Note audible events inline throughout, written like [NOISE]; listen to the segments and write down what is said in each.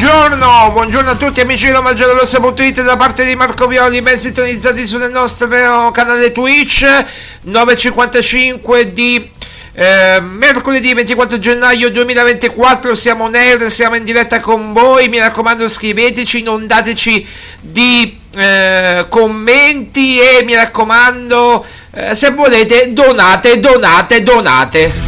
Buongiorno, buongiorno a tutti amici di RomaGiallorossa.it da parte di Marco Violi, ben sintonizzati sul nostro canale Twitch 9.55 di eh, mercoledì 24 gennaio 2024, siamo on air, siamo in diretta con voi, mi raccomando scriveteci, inondateci di eh, commenti e mi raccomando eh, se volete donate, donate, donate.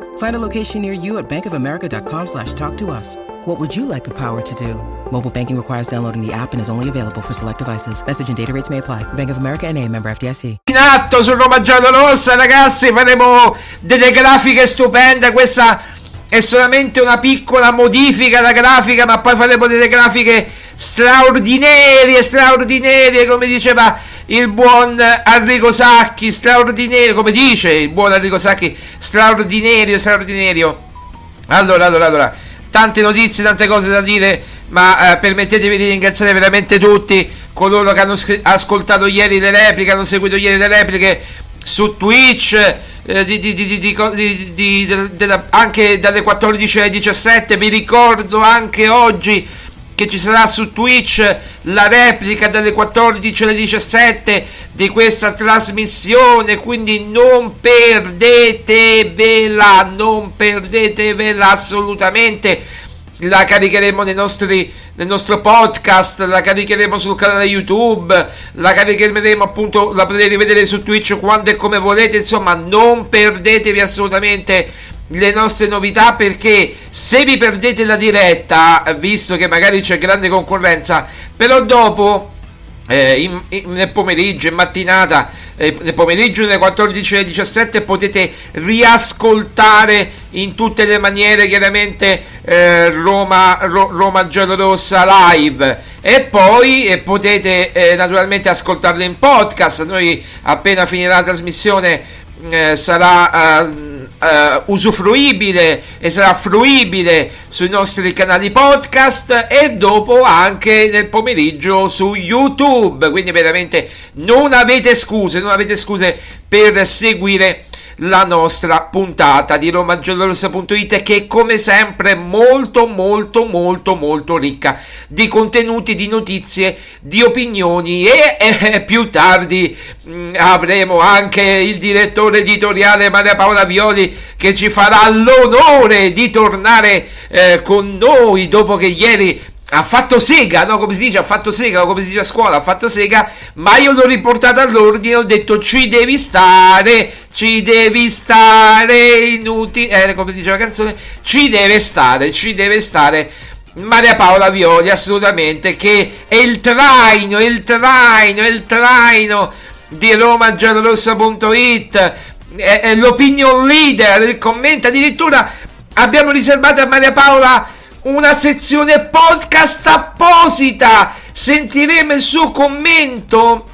Find a location near you at bankofamerica.com slash talk to us. What would you like the power to do? Mobile banking requires downloading the app and is only available for select devices. Message and data rates may apply. Bank of America and a member FDIC. In atto su Roma Giallorossa, ragazzi, faremo delle grafiche stupende. Questa è solamente una piccola modifica alla grafica, ma poi faremo delle grafiche straordinarie, straordinarie, come diceva il buon Enrico Sacchi, straordinario, come dice il buon Enrico Sacchi, straordinario, straordinario. Allora, allora, allora, tante notizie, tante cose da dire, ma eh, permettetemi di ringraziare veramente tutti coloro che hanno ascoltato ieri le repliche, hanno seguito ieri le repliche su Twitch, eh, di, di, di, della, anche dalle 14 alle 17. Vi ricordo anche oggi che ci sarà su Twitch la replica dalle 14 alle 17 di questa trasmissione quindi non perdetevela non perdetevela assolutamente. La caricheremo nei nostri, nel nostro podcast, la caricheremo sul canale YouTube, la caricheremo appunto, la potete vedere su Twitch quando e come volete, insomma non perdetevi assolutamente le nostre novità perché se vi perdete la diretta, visto che magari c'è grande concorrenza, però dopo eh, in, in, nel pomeriggio, in mattinata, eh, nel pomeriggio alle 14 alle 17 potete riascoltare in tutte le maniere chiaramente eh, Roma, Ro, Roma Giallorossa live e poi eh, potete eh, naturalmente ascoltarlo in podcast. Noi appena finirà la trasmissione eh, sarà uh, usufruibile e sarà fruibile sui nostri canali podcast e dopo anche nel pomeriggio su YouTube. Quindi veramente non avete scuse, non avete scuse per seguire la nostra puntata di romagiallorossa.it che come sempre è molto molto molto molto ricca di contenuti, di notizie, di opinioni e [LAUGHS] eh, più tardi mh, mm, avremo anche il direttore editoriale Maria Paola Violi che ci farà l'onore di tornare eh, con noi dopo che ieri ha fatto sega, no? Come si dice, ha fatto sega, come si dice a scuola, ha fatto sega, ma io l'ho riportata all'ordine, ho detto ci devi stare, ci devi stare, inutile, eh, come dice la canzone, ci deve stare, ci deve stare. Maria Paola Violi, assolutamente, che è il traino, il traino, il traino di romagiallorossa.it, è, è l'opinion leader, il commento, addirittura abbiamo riservato a Maria Paola una sezione podcast apposita. Sentiremo il suo commento.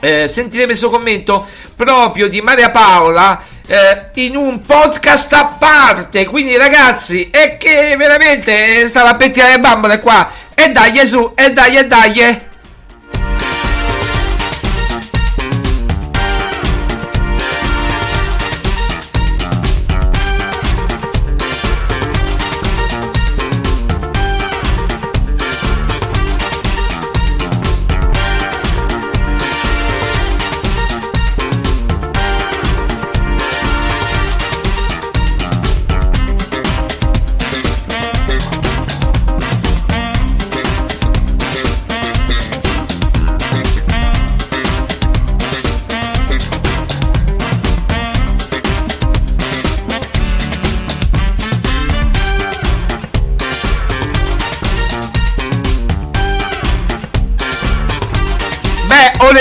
Eh, sentiremo il suo commento proprio di Maria Paola eh, in un podcast a parte. Quindi, ragazzi, è che veramente stava a pettinare le bambole qua. E dai, su, e dai, e dai.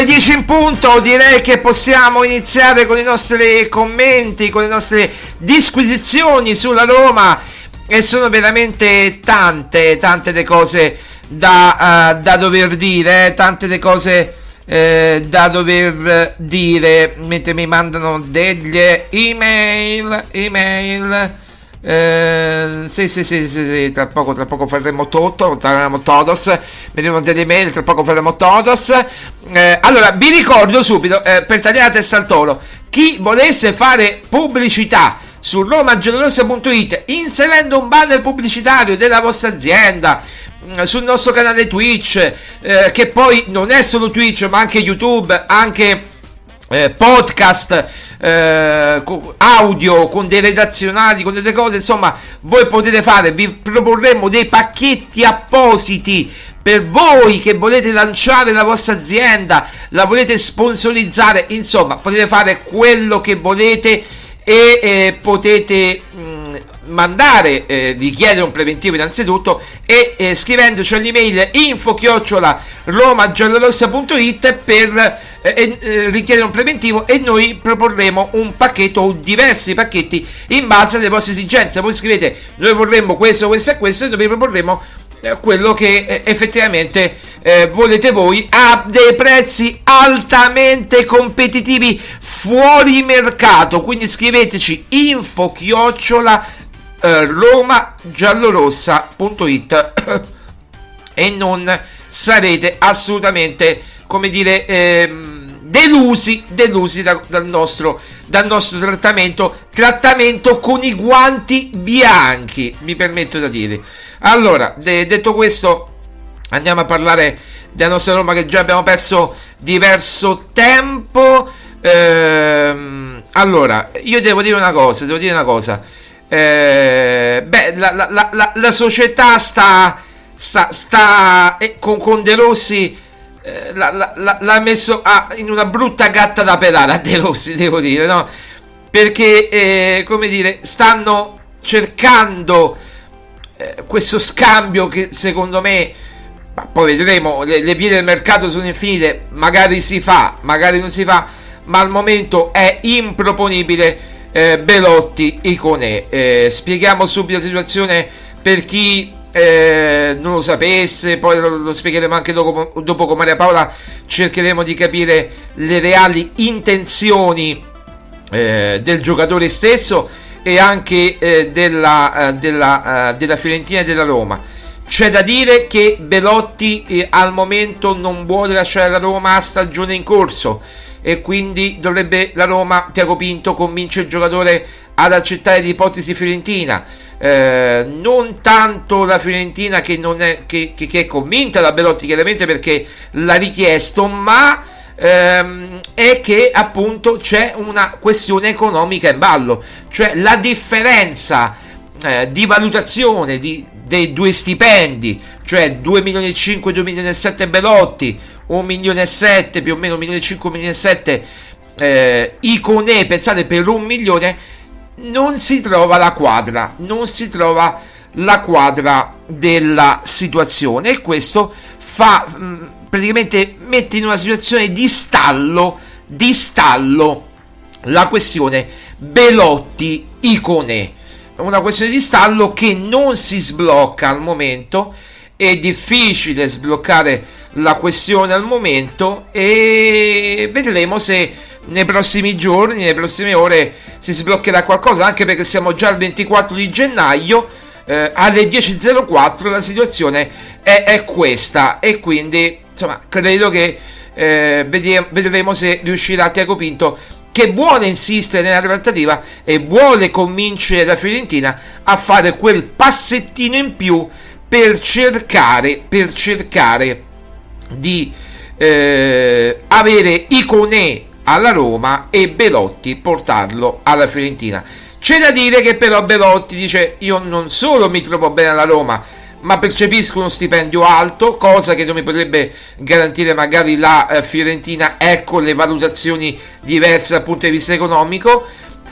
Ore 10 in punto direi che possiamo iniziare con i nostri commenti, con le nostre disquisizioni sulla Roma e sono veramente tante, tante le cose da, uh, da dover dire, eh, tante le cose eh, da dover dire mentre mi mandano delle email, email eh, sì, sì, sì, sì, sì, tra poco, tra poco faremo tutto, faremo todos, vedremo delle email, tra poco faremo todos. Eh, allora, vi ricordo subito, eh, per tagliare la testa al toro, chi volesse fare pubblicità su romagiallorossa.it inserendo un banner pubblicitario della vostra azienda, sul nostro canale Twitch, eh, che poi non è solo Twitch, ma anche YouTube, anche eh, podcast, eh, audio con dei redazionali, con delle cose, insomma, voi potete fare, vi proporremo dei pacchetti appositi per voi che volete lanciare la vostra azienda, la volete sponsorizzare, insomma, potete fare quello che volete e eh, potete mh, mm, mandare, eh, richiedere un preventivo innanzitutto e eh, scrivendoci all'email info chiocciola romagiallorossa.it per eh, eh, richiedere un preventivo e noi proporremo un pacchetto o diversi pacchetti in base alle vostre esigenze. Voi scrivete noi vorremmo questo, questo e questo e noi proporremo eh, quello che eh, effettivamente eh, volete voi a dei prezzi altamente competitivi fuori mercato quindi scriveteci info chiocciola eh, romagiallorossa.it [COUGHS] e non sarete assolutamente come dire ehm, delusi delusi da, dal nostro dal nostro trattamento trattamento con i guanti bianchi mi permetto da dire allora, de- detto questo, andiamo a parlare della nostra Roma che già abbiamo perso diverso tempo. Ehm, allora, io devo dire una cosa, devo dire una cosa. Eh, beh, la, la, la, la, società sta, sta, sta eh, con, con De Rossi eh, l'ha messo ah, in una brutta gatta da pelare a [LAUGHS] De Rossi, devo dire, no? Perché, eh, come dire, stanno cercando eh, questo scambio che secondo me ma poi vedremo le, le vie del mercato sono infinite magari si fa magari non si fa ma al momento è improponibile eh, Belotti Icone. Eh, spieghiamo subito la situazione per chi eh, non lo sapesse, poi lo, lo spiegheremo anche dopo, dopo, con Maria Paola, cercheremo di capire le reali intenzioni eh, del giocatore stesso e anche eh, della, eh, della, della, Fiorentina e della Roma. C'è da dire che Belotti eh, al momento non vuole lasciare la Roma a stagione in corso e quindi dovrebbe la Roma, Tiago Pinto, convincere il giocatore ad accettare l'ipotesi fiorentina. Eh, non tanto la Fiorentina che, è, che, che, che è convinta da Belotti chiaramente perché l'ha richiesto, ma ehm, è che appunto c'è una questione economica in ballo, cioè la differenza eh, di valutazione di, dei due stipendi, cioè 2 milioni e 5, 2 milioni e 7 Belotti, 1 milione e 7, più o meno 1 milione e 5, 1 milione e 7 eh, Iconè, pensate per un milione, non si trova la quadra, non si trova la quadra della situazione e questo fa mm, praticamente mette in una situazione di stallo, di stallo la questione Belotti Icone. Una questione di stallo che non si sblocca al momento, è difficile sbloccare la questione al momento e vedremo se nei prossimi giorni, nelle prossime ore si sbloccherà qualcosa, anche perché siamo già al 24 di gennaio, eh, alle 10.04 la situazione è, è questa e quindi insomma, credo che eh, vedremo se riuscirà Tiago Pinto che vuole insistere nella trattativa e vuole convincere la Fiorentina a fare quel passettino in più per cercare, per cercare di eh, avere Iconè alla Roma e Belotti portarlo alla Fiorentina. C'è da dire che però Belotti dice io non solo mi trovo bene alla Roma, ma percepisco uno stipendio alto, cosa che non mi potrebbe garantire magari la eh, Fiorentina, ecco le valutazioni diverse dal punto di vista economico.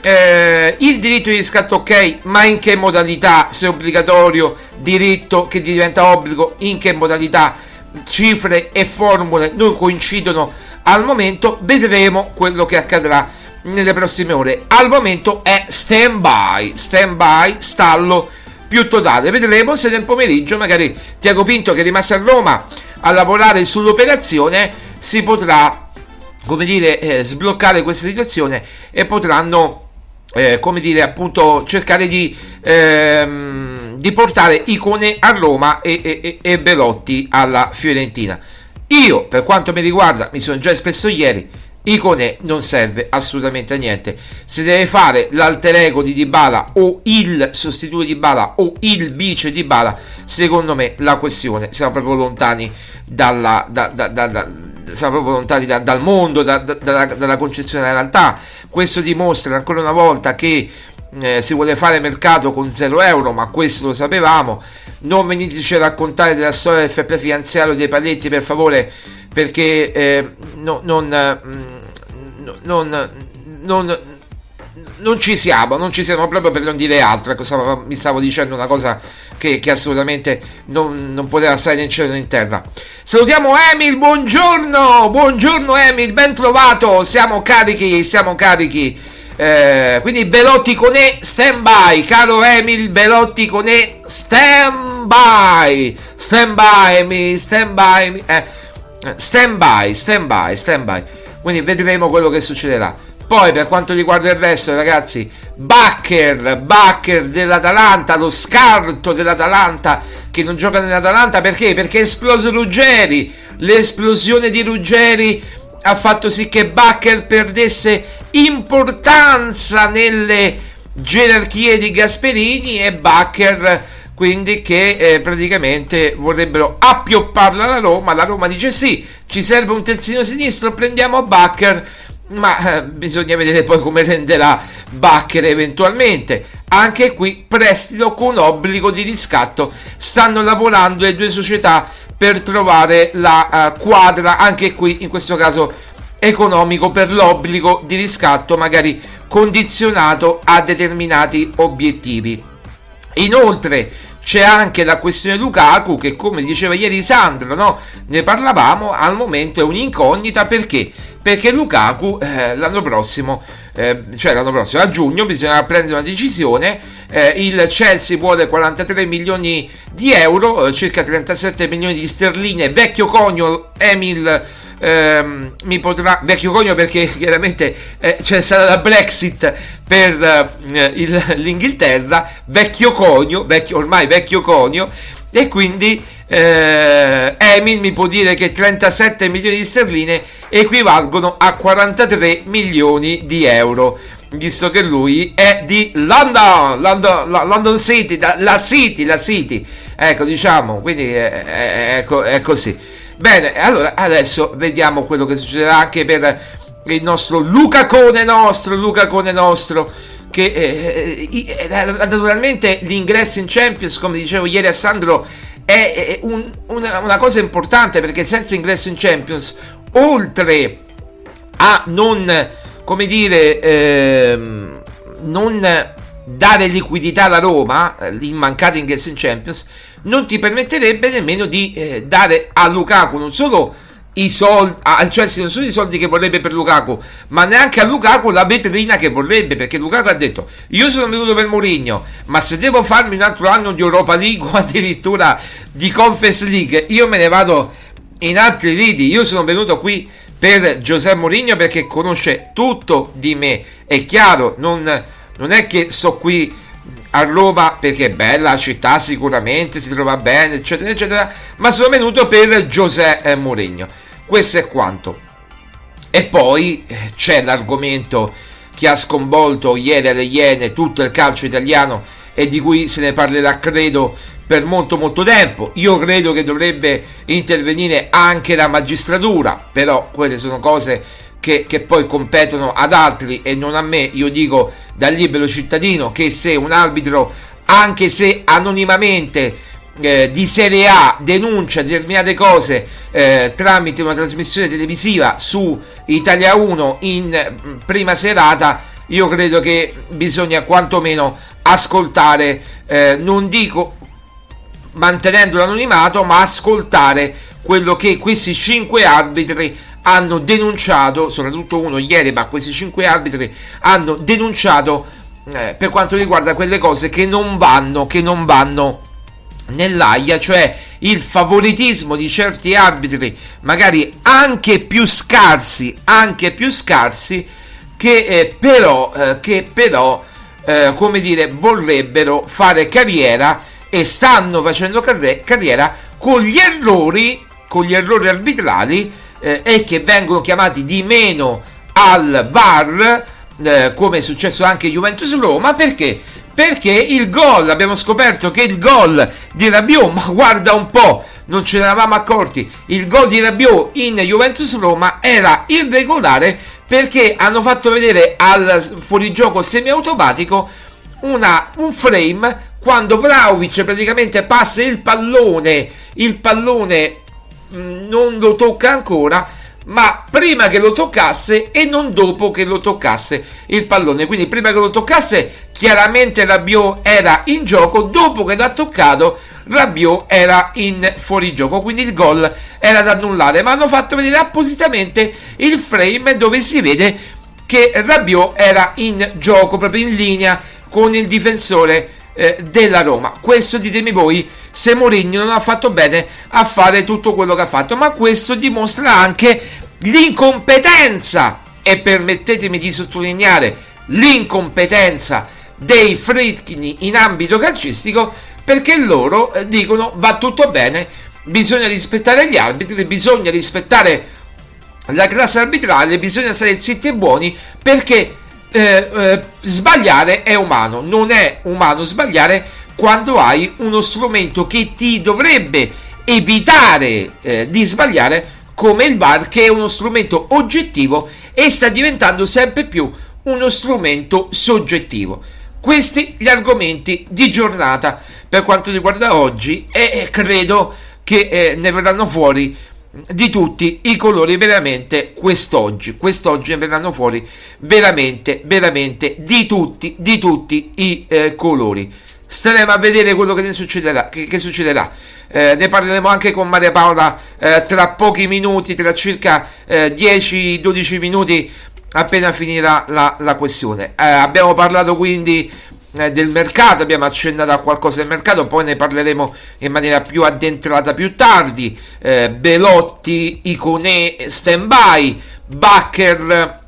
Eh, il diritto di riscatto ok, ma in che modalità? Se obbligatorio, diritto che diventa obbligo, in che modalità? Cifre e formule non coincidono al momento, vedremo quello che accadrà nelle prossime ore. Al momento è stand by, stand by, stallo più totale. Vedremo se nel pomeriggio magari Tiago Pinto che è rimasto a Roma a lavorare sull'operazione si potrà come dire eh, sbloccare questa situazione e potranno eh, come dire appunto cercare di, ehm, di portare icone a Roma e, e, e Belotti alla Fiorentina io per quanto mi riguarda mi sono già espresso ieri Icone non serve assolutamente a niente. Se deve fare l'alter ego di Dybala o il sostituto di Dybala o il vice di Dybala, secondo me la questione siamo proprio lontani dalla, da, da, da, siamo proprio lontani dal mondo, dalla concezione della realtà. Questo dimostra ancora una volta che eh, si vuole fare mercato con 0 euro, ma questo lo sapevamo. Non veniteci a raccontare della storia del play finanziario dei paletti, per favore, perché eh, no, non, mm, non, non, non, ci siamo, non ci siamo proprio per non dire altro. Stavo, mi stavo dicendo una cosa che, che assolutamente non, non, poteva stare né in cielo né in terra. Salutiamo Emil, buongiorno, buongiorno Emil, ben trovato, siamo carichi, siamo carichi. Eh, quindi Belotti con E, stand by, caro Emil, Belotti con E, stand by, stand by, mi, stand by, eh, stand by, stand by, stand by. Quindi vedremo quello che succederà. Poi per quanto riguarda il resto, ragazzi, Bakker, Bakker dell'Atalanta, lo scarto dell'Atalanta che non gioca nell'Atalanta perché? Perché è esploso Ruggeri, l'esplosione di Ruggeri ha fatto sì che Bakker perdesse importanza nelle gerarchie di Gasperini e Bakker quindi che eh, praticamente vorrebbero appiopparla alla Roma. La Roma dice sì ci serve un terzino sinistro prendiamo Bakker ma eh, bisogna vedere poi come renderà Bakker eventualmente anche qui prestito con obbligo di riscatto stanno lavorando le due società per trovare la uh, quadra anche qui in questo caso economico per l'obbligo di riscatto magari condizionato a determinati obiettivi inoltre c'è anche la questione Lukaku che come diceva ieri Sandro no? ne parlavamo al momento è un'incognita perché perché Lukaku eh, l'anno prossimo eh, cioè l'anno prossimo a giugno bisogna prendere una decisione eh, il Chelsea vuole 43 milioni di euro eh, circa 37 milioni di sterline. Vecchio conio Emil ehm, mi potrà vecchio conio perché [LAUGHS] chiaramente eh, c'è stata la Brexit per eh, il, l'Inghilterra vecchio conio vecchio, ormai vecchio conio e quindi eh, Emil mi può dire che 37 milioni di sterline equivalgono a 43 milioni di euro visto che lui è di London, London, London City, la City, la City, ecco diciamo, quindi è, è, è, così. Bene, allora adesso vediamo quello che succederà anche per il nostro Luca Cone nostro, Luca Cone nostro, che eh, eh, eh, naturalmente l'ingresso in Champions, come dicevo ieri a Sandro, è, è un, una, una, cosa importante perché senza ingresso in Champions, oltre a non, come dire, ehm, non dare liquidità alla Roma, in mancato ingresso in Champions, non ti permetterebbe nemmeno di eh, dare a Lukaku non solo i soldi, al Chelsea non solo i soldi che vorrebbe per Lukaku, ma neanche a Lukaku la vetrina che vorrebbe, perché Lukaku ha detto io sono venuto per Mourinho, ma se devo farmi un altro anno di Europa League o [LAUGHS] addirittura di Conference League, io me ne vado in altri lidi, io sono venuto qui per Giuseppe Mourinho perché conosce tutto di me, è chiaro, non, non è che sto qui a Roma perché è bella la città sicuramente, si trova bene, eccetera, eccetera, ma sono venuto per Giuseppe Mourinho. Questo è quanto. E poi eh, c'è l'argomento che ha sconvolto ieri alle Iene tutto il calcio italiano e di cui se ne parlerà credo per molto molto tempo. Io credo che dovrebbe intervenire anche la magistratura, però quelle sono cose che, che, poi competono ad altri e non a me, io dico da libero cittadino che se un arbitro, anche se anonimamente eh, di Serie A denuncia determinate cose eh, tramite una trasmissione televisiva su Italia 1 in mm, prima serata, io credo che bisogna quantomeno ascoltare, eh, non dico mantenendo l'anonimato, ma ascoltare quello che questi cinque arbitri hanno denunciato, soprattutto uno ieri, ma questi cinque arbitri hanno denunciato eh, per quanto riguarda quelle cose che non vanno, che non vanno nell'AIA, cioè il favoritismo di certi arbitri, magari anche più scarsi, anche più scarsi, che eh, però, eh, che però eh, come dire, vorrebbero fare carriera e stanno facendo carri- carriera con gli errori, con gli errori arbitrali eh, e che vengono chiamati di meno al VAR, eh, come è successo anche Juventus Roma, perché? Perché il gol, abbiamo scoperto che il gol di Rabiot, [LAUGHS] ma guarda un po', non ce ne eravamo accorti, il gol di Rabiot in Juventus Roma era irregolare perché hanno fatto vedere al fuorigioco semiautomatico una, un frame quando Vlaovic praticamente passa il pallone, il pallone non lo tocca ancora, ma prima che lo toccasse e non dopo che lo toccasse il pallone. Quindi prima che lo toccasse chiaramente Rabiot era in gioco, dopo che l'ha toccato Rabiot era in fuorigioco, quindi il gol era da annullare, ma hanno fatto vedere appositamente il frame dove si vede che Rabiot era in gioco, proprio in linea con il difensore eh, della Roma. Questo ditemi voi se Mourinho non ha fatto bene a fare tutto quello che ha fatto, ma questo dimostra anche l'incompetenza e permettetemi di sottolineare l'incompetenza dei Fritkin in ambito calcistico perché loro eh, dicono va tutto bene, bisogna rispettare gli arbitri, bisogna rispettare la classe arbitrale, bisogna stare zitti e buoni perché eh, eh, sbagliare è umano, non è umano sbagliare quando hai uno strumento che ti dovrebbe evitare eh, di sbagliare come il VAR che è uno strumento oggettivo e sta diventando sempre più uno strumento soggettivo. Questi gli argomenti di giornata per quanto riguarda oggi e credo che eh, ne verranno fuori di tutti i colori veramente quest'oggi. Quest'oggi verranno fuori veramente veramente di tutti di tutti i eh, colori. Staremo a vedere quello che ne succederà che, che succederà. Eh, ne parleremo anche con Maria Paola eh, tra pochi minuti tra circa 10-12 eh, minuti appena finirà la, la questione. Eh, abbiamo parlato quindi del mercato, abbiamo accennato a qualcosa del mercato, poi ne parleremo in maniera più addentrata più tardi. Eh, Belotti, Iconè, stand by, Bacher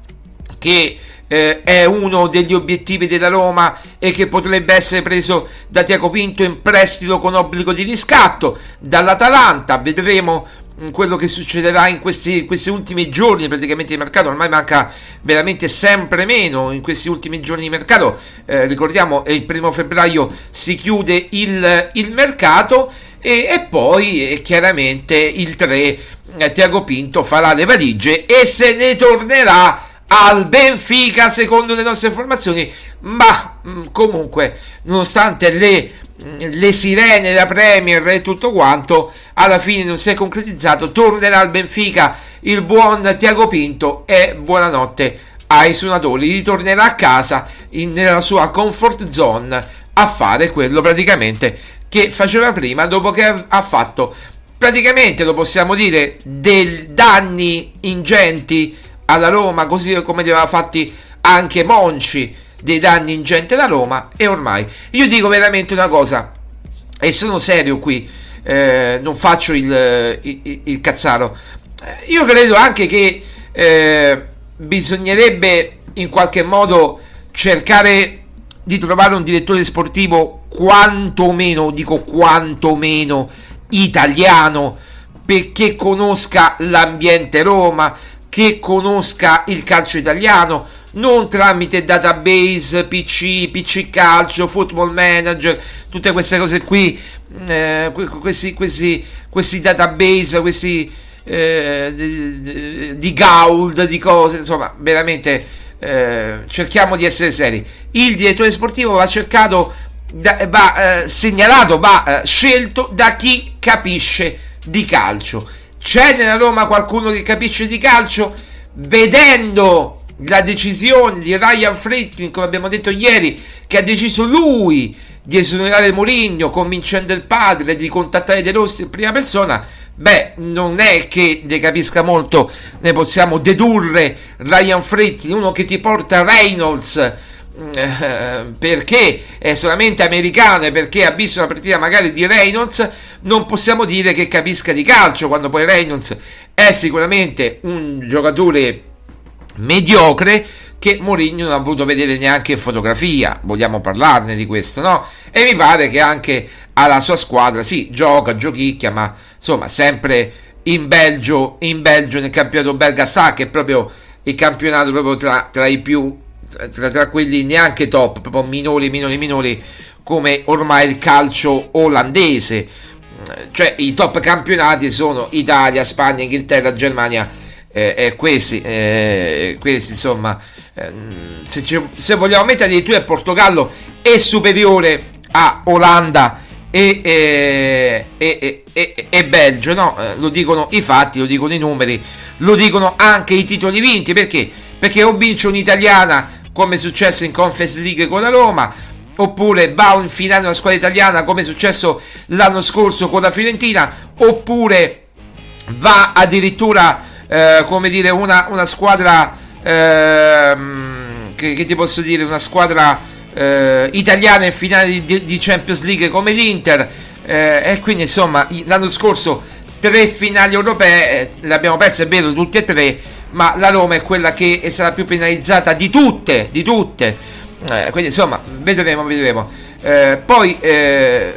che eh, è uno degli obiettivi della Roma e che potrebbe essere preso da Tiago Pinto in prestito con obbligo di riscatto dall'Atalanta. Vedremo quello che succederà in questi, questi, ultimi giorni praticamente di mercato ormai manca veramente sempre meno in questi ultimi giorni di mercato. Eh, ricordiamo il primo febbraio si chiude il, il mercato e, e poi eh, chiaramente il 3 eh, Tiago Pinto farà le valigie e se ne tornerà al Benfica secondo le nostre informazioni. Ma mh, mm, comunque nonostante le le sirene della Premier e tutto quanto alla fine non si è concretizzato tornerà al Benfica il buon Tiago Pinto e buonanotte ai suonatori. Ritornerà a casa in, nella sua comfort zone a fare quello praticamente che faceva prima dopo che ha fatto. Praticamente lo possiamo dire dei danni ingenti alla Roma così come li aveva fatti anche Monci dei danni ingenti alla Roma e ormai io dico veramente una cosa e sono serio qui eh, non faccio il, il, il, cazzaro. Io credo anche che eh, bisognerebbe in qualche modo cercare di trovare un direttore sportivo quantomeno dico quantomeno italiano perché conosca l'ambiente Roma che conosca il calcio italiano non tramite database, PC, PC calcio, football manager, tutte queste cose qui, eh, questi, questi, questi, database, questi eh, di, di Gauld, di cose, insomma, veramente eh, cerchiamo di essere seri. Il direttore sportivo va cercato, da, va eh, segnalato, va eh, scelto da chi capisce di calcio. C'è nella Roma qualcuno che capisce di calcio? Vedendo la decisione di Ryan Friedkin, come abbiamo detto ieri, che ha deciso lui di esonerare Mourinho, convincendo il padre di contattare De Rossi in prima persona, beh, non è che ne capisca molto, ne possiamo dedurre Ryan Friedkin, uno che ti porta Reynolds, eh, perché è solamente americano e perché ha visto una partita magari di Reynolds, non possiamo dire che capisca di calcio, quando poi Reynolds è sicuramente un giocatore mediocre che Mourinho non ha voluto vedere neanche in fotografia, vogliamo parlarne di questo, no? E mi pare che anche alla sua squadra, sì, gioca, giochicchia, ma insomma, sempre in Belgio, in Belgio nel campionato belga sa che proprio il campionato proprio tra, tra i più, tra, tra, quelli neanche top, proprio minori, minori, minori, come ormai il calcio olandese. Cioè i top campionati sono Italia, Spagna, Inghilterra, Germania eh, e questi, eh, questi insomma, eh, se, ci, se, vogliamo mettere addirittura il Portogallo è superiore a Olanda e, e, e, e Belgio, no? Eh, lo dicono i fatti, lo dicono i numeri lo dicono anche i titoli vinti, perché? Perché o vince un'italiana come è successo in Conference League con la Roma, oppure va in finale una squadra italiana come è successo l'anno scorso con la Fiorentina, oppure va addirittura, eh, come dire, una, una squadra, eh, che, che, ti posso dire, una squadra eh, italiana in finale di, di, Champions League come l'Inter, eh, e quindi insomma l'anno scorso tre finali europee, le abbiamo perse, è vero, tutte e tre, ma la Roma è quella che stata più penalizzata di tutte, di tutte. Eh, quindi insomma, vedremo, vedremo. Eh, poi eh,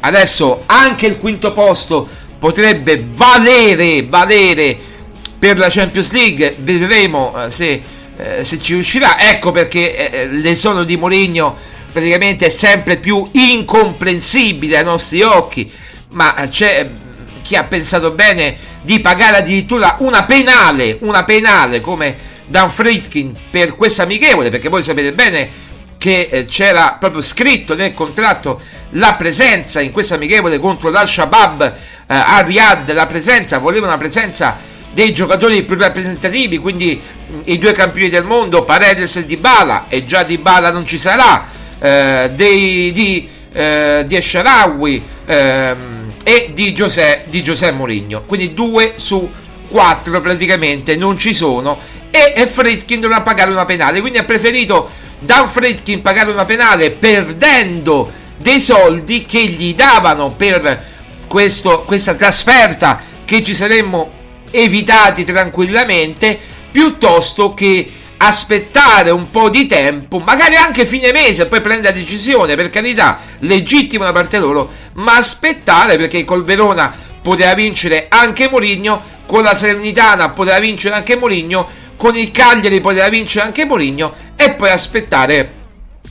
adesso anche il quinto posto potrebbe valere, valere per la Champions League, vedremo eh, se, eh, se ci riuscirà. Ecco perché l'esodo di Mourinho praticamente è sempre più incomprensibile ai nostri occhi, ma c'è chi ha pensato bene di pagare addirittura una penale, una penale come Dan Fritkin per questa amichevole, perché voi sapete bene che eh, c'era proprio scritto nel contratto la presenza in questa amichevole contro l'Al-Shabaab eh, a Riyadh, la presenza, voleva una presenza dei giocatori più rappresentativi, quindi mm, i due campioni del mondo, Paredes e Dybala, e già Dybala non ci sarà, eh, dei, di, eh, di Esharawi, ehm, e di Giuseppe, di Giuseppe Mourinho. Quindi due su quattro praticamente non ci sono e, e Fredkin dovrà pagare una penale. Quindi ha preferito Dan Fredkin pagare una penale perdendo dei soldi che gli davano per questo, questa trasferta che ci saremmo evitati tranquillamente piuttosto che aspettare un po' di tempo, magari anche fine mese, poi prendere la decisione, per carità, legittima da parte loro, ma aspettare perché col Verona poteva vincere anche Mourinho, con la Serenitana poteva vincere anche Mourinho, con il Cagliari poteva vincere anche Mourinho e poi aspettare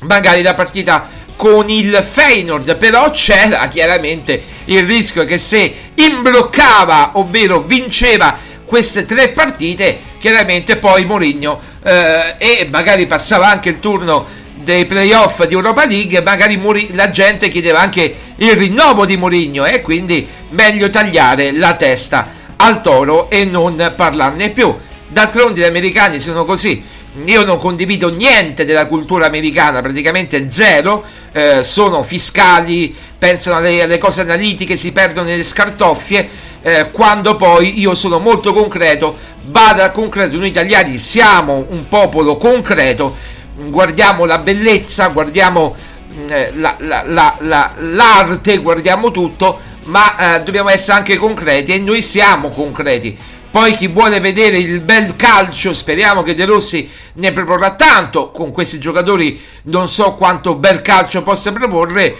magari la partita con il Feyenoord, però c'era chiaramente il rischio che se imbloccava, ovvero vinceva queste tre partite, chiaramente poi Mourinho eh, e magari passava anche il turno dei playoff di Europa League, magari Muri- la gente chiedeva anche il rinnovo di Mourinho e quindi meglio tagliare la testa al toro e non parlarne più. D'altronde gli americani sono così. Io non condivido niente della cultura americana, praticamente zero. Eh, sono fiscali, pensano alle, alle, cose analitiche, si perdono nelle scartoffie. Eh, quando poi io sono molto concreto, vado al concreto. Noi italiani siamo un popolo concreto, guardiamo la bellezza, guardiamo mm, eh, la, la, la, l'arte, guardiamo tutto, ma eh, dobbiamo essere anche concreti e noi siamo concreti. Poi chi vuole vedere il bel calcio, speriamo che De Rossi ne proporrà tanto, con questi giocatori non so quanto bel calcio possa proporre,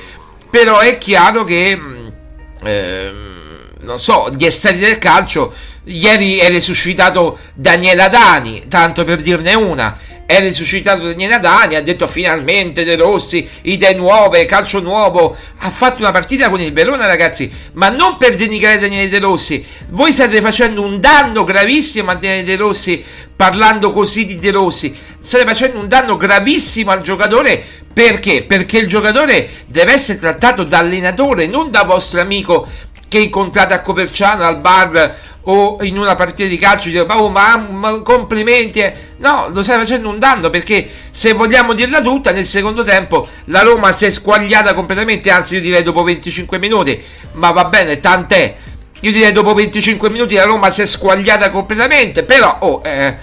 però è chiaro che, eh, non so, gli esterni del calcio Ieri è risuscitato Daniela Dani, tanto per dirne una. È risuscitato Daniela Dani, ha detto finalmente De Rossi, idee nuove, calcio nuovo. Ha fatto una partita con il Verona, ragazzi, ma non per denigrare Daniele De Rossi. Voi state facendo un danno gravissimo a Daniele De Rossi parlando così di De Rossi. State facendo un danno gravissimo al giocatore perché? Perché il giocatore deve essere trattato da allenatore, non da vostro amico che incontrate a Coperciano al bar o in una partita di calcio dico oh, ma, ma complimenti no lo stai facendo un danno perché se vogliamo dirla tutta nel secondo tempo la Roma si è squagliata completamente anzi io direi dopo 25 minuti ma va bene tant'è. Io direi dopo 25 minuti la Roma si è squagliata completamente però oh, eh,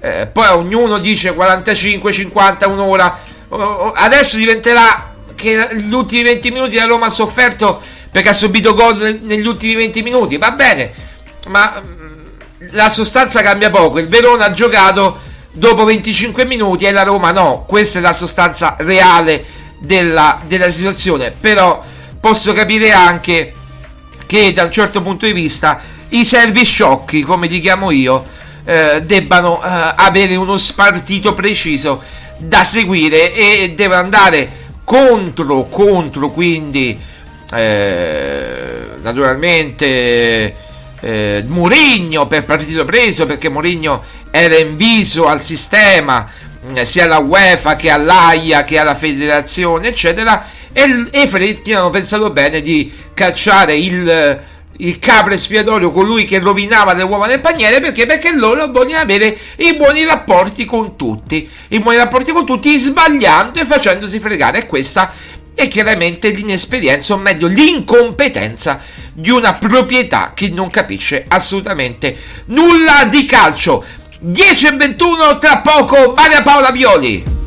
eh, poi ognuno dice 45 50 un'ora. Oh, oh, adesso diventerà che gli ultimi 20 minuti la Roma ha sofferto perché ha subito gol negli ultimi 20 minuti va bene ma mm, la sostanza cambia poco. Il Verona ha giocato dopo 25 minuti e la Roma no. Questa è la sostanza reale della, della situazione. Però posso capire anche che da un certo punto di vista i servi sciocchi, come li chiamo io, eh, debbano eh, avere uno spartito preciso da seguire e devono andare contro, contro quindi eh, naturalmente eh, Murigno per partito preso perché Murigno era in viso al sistema eh, sia alla UEFA che all'AIA che alla federazione eccetera e, e Freddi hanno pensato bene di cacciare il, il capro espiatorio colui che rovinava le uova nel paniere perché? perché loro vogliono avere i buoni rapporti con tutti i buoni rapporti con tutti sbagliando e facendosi fregare e questa è chiaramente l'inesperienza o meglio l'incompetenza di una proprietà che non capisce assolutamente nulla di calcio. 10 e 21 tra poco Maria Paola Violi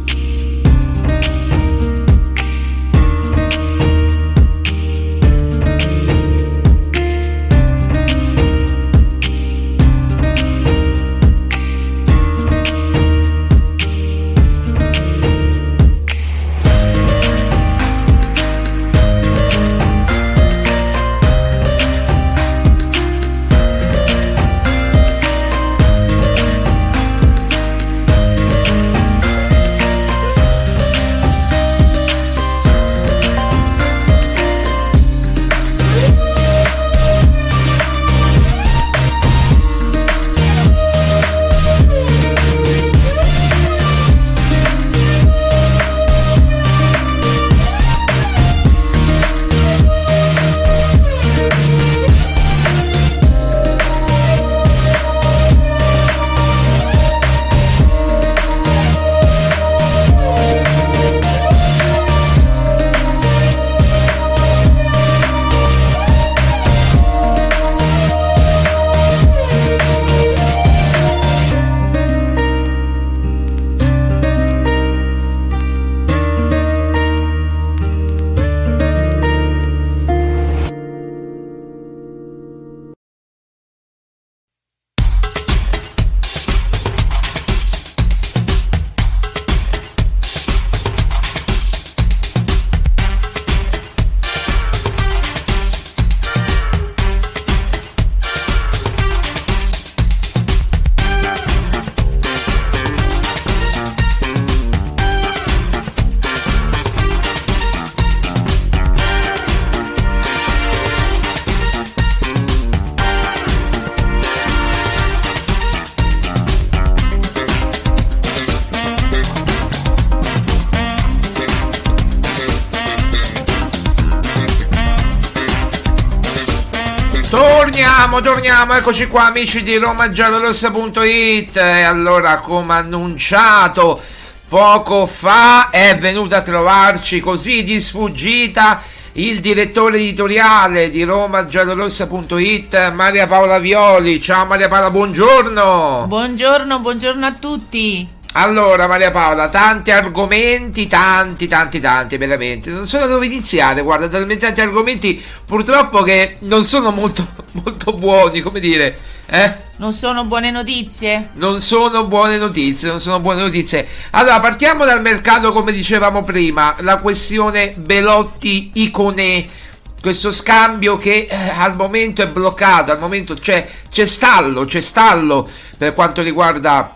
Torniamo, torniamo, eccoci qua amici di romagiallorossa.it e allora come annunciato poco fa è venuta a trovarci così di sfuggita il direttore editoriale di romagiallorossa.it Maria Paola Violi. Ciao Maria Paola, buongiorno. Buongiorno, buongiorno a tutti. Allora, Maria Paola, tanti argomenti, tanti, tanti, tanti, veramente. Non so da dove iniziare, guarda, talmente tanti argomenti, purtroppo che non sono molto, [LAUGHS] molto buoni, come dire, eh? Non sono buone notizie? Non sono buone notizie, non sono buone notizie. Allora, partiamo dal mercato, come dicevamo prima, la questione Belotti-Icone questo scambio che eh, al momento è bloccato, al momento c'è, c'è stallo, c'è stallo per quanto riguarda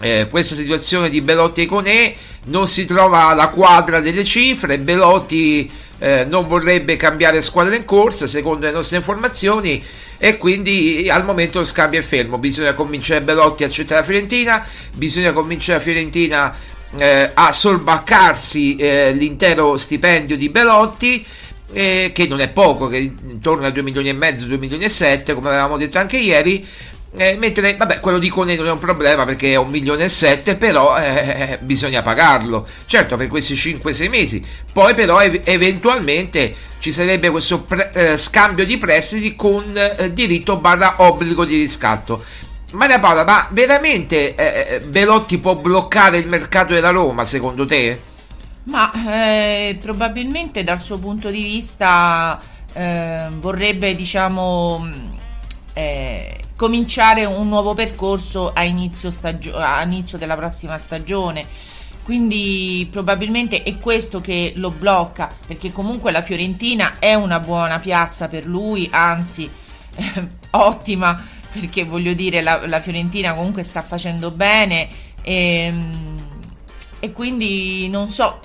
eh, questa situazione di Belotti e Conè non si trova la quadra delle cifre Belotti eh, non vorrebbe cambiare squadra in corsa secondo le nostre informazioni e quindi al momento lo scambio è fermo. Bisogna convincere Belotti a accettare la Fiorentina bisogna convincere la Fiorentina eh, a sorbaccarsi eh, l'intero stipendio di Belotti eh, che non è poco, che intorno a 2 milioni e mezzo, 2 milioni e 7 come avevamo detto anche ieri eh, mentre, vabbè, quello di Cone non è un problema perché è un milione e sette, però eh, bisogna pagarlo. Certo, per questi 5-6 mesi. Poi, però, ev- eventualmente ci sarebbe questo pre- eh, scambio di prestiti con eh, diritto barra obbligo di riscatto. Maria Paola, ma veramente eh, eh, Belotti può bloccare il mercato della Roma, secondo te? Ma probabilmente dal suo punto di vista vorrebbe, diciamo, eh, cominciare un nuovo percorso a inizio, stagio- a inizio della prossima stagione. Quindi probabilmente è questo che lo blocca, perché comunque la Fiorentina è una buona piazza per lui, anzi eh, ottima perché voglio dire la, la Fiorentina comunque sta facendo bene e, e quindi non so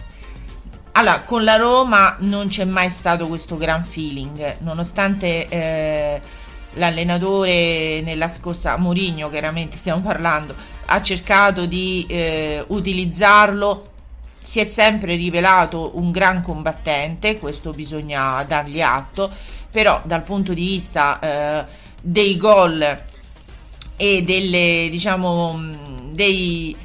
allora, con la Roma non c'è mai stato questo gran feeling, nonostante eh, l'allenatore nella scorsa, Mourinho chiaramente stiamo parlando, ha cercato di eh, utilizzarlo, si è sempre rivelato un gran combattente, questo bisogna dargli atto, però dal punto di vista eh, dei gol e delle, diciamo, dei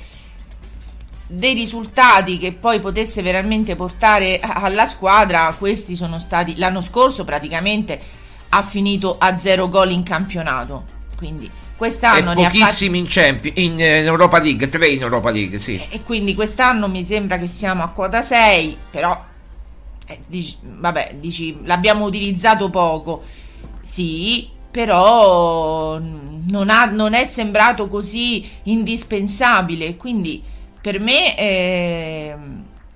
dei risultati che poi potesse veramente portare alla squadra, questi sono stati l'anno scorso praticamente ha finito a zero gol in campionato. Quindi quest'anno e ne pochissimi ha fatti... in, in, in, Europa League, tre in Europa League, sì. E quindi quest'anno mi sembra che siamo a quota 6, però eh, dici, vabbè, dici l'abbiamo utilizzato poco. Sì, però non, ha, non è sembrato così indispensabile, quindi per me eh,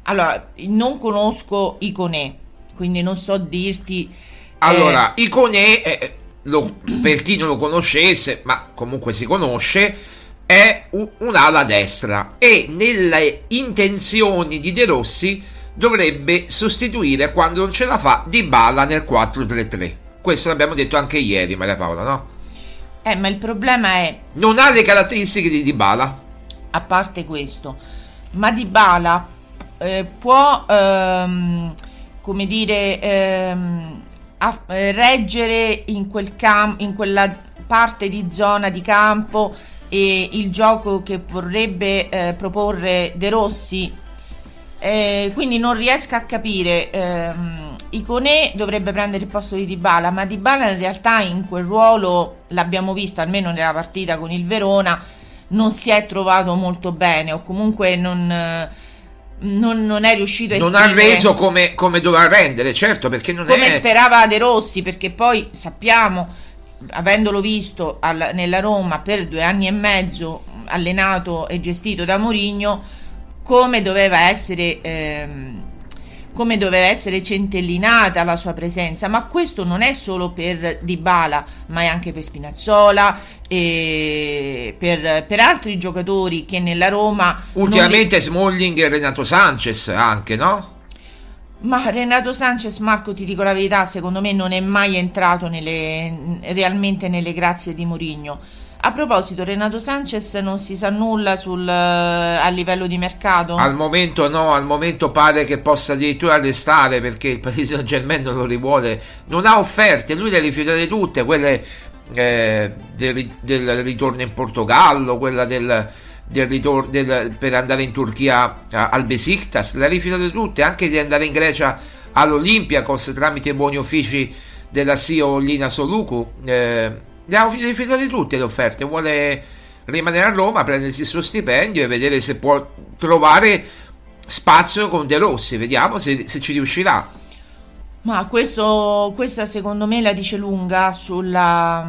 allora non conosco Iconè quindi non so dirti allora eh, Iconè eh, lo, per chi non lo conoscesse ma comunque si conosce è un, un'ala destra e nelle intenzioni di De Rossi dovrebbe sostituire quando non ce la fa di bala nel 4-3-3 questo l'abbiamo detto anche ieri Maria Paola no? Eh, ma il problema è non ha le caratteristiche di Dybala a parte questo, ma Dybala eh, può, ehm, come dire, ehm, a, eh, reggere in, quel cam- in quella parte di zona di campo e il gioco che vorrebbe eh, proporre De Rossi. Eh, quindi non riesco a capire. Ehm, Iconè dovrebbe prendere il posto di Dybala, ma Dybala in realtà in quel ruolo l'abbiamo visto almeno nella partita con il Verona non si è trovato molto bene o comunque non, non, non è riuscito a non ha reso come, come, doveva rendere certo perché non come è... sperava De Rossi perché poi sappiamo avendolo visto al, nella Roma per due anni e mezzo allenato e gestito da Mourinho come doveva essere ehm, come doveva essere centellinata la sua presenza, ma questo non è solo per Dybala, ma è anche per Spinazzola e per, per altri giocatori che nella Roma... Ultimamente li... Smalling e Renato Sanchez anche, no? Ma Renato Sanchez, Marco, ti dico la verità, secondo me non è mai entrato nelle, realmente nelle grazie di Mourinho a proposito, Renato Sanchez non si sa nulla sul, eh, a livello di mercato? Al momento no, al momento pare che possa addirittura restare perché il Paris Saint Germain non lo rivuole, non ha offerte, lui le rifiutate tutte, quelle eh, del, del, ritorno in Portogallo, quella del, del ritorno per andare in Turchia al Besiktas, le rifiutate tutte, anche di andare in Grecia all'Olympiakos tramite buoni uffici della CEO Lina Soluku. Eh, le ha rifiutate tutte le offerte, vuole rimanere a Roma, prendersi il suo stipendio e vedere se può trovare spazio con De Rossi, vediamo se, se ci riuscirà. Ma questo, questa secondo me la dice lunga sulla,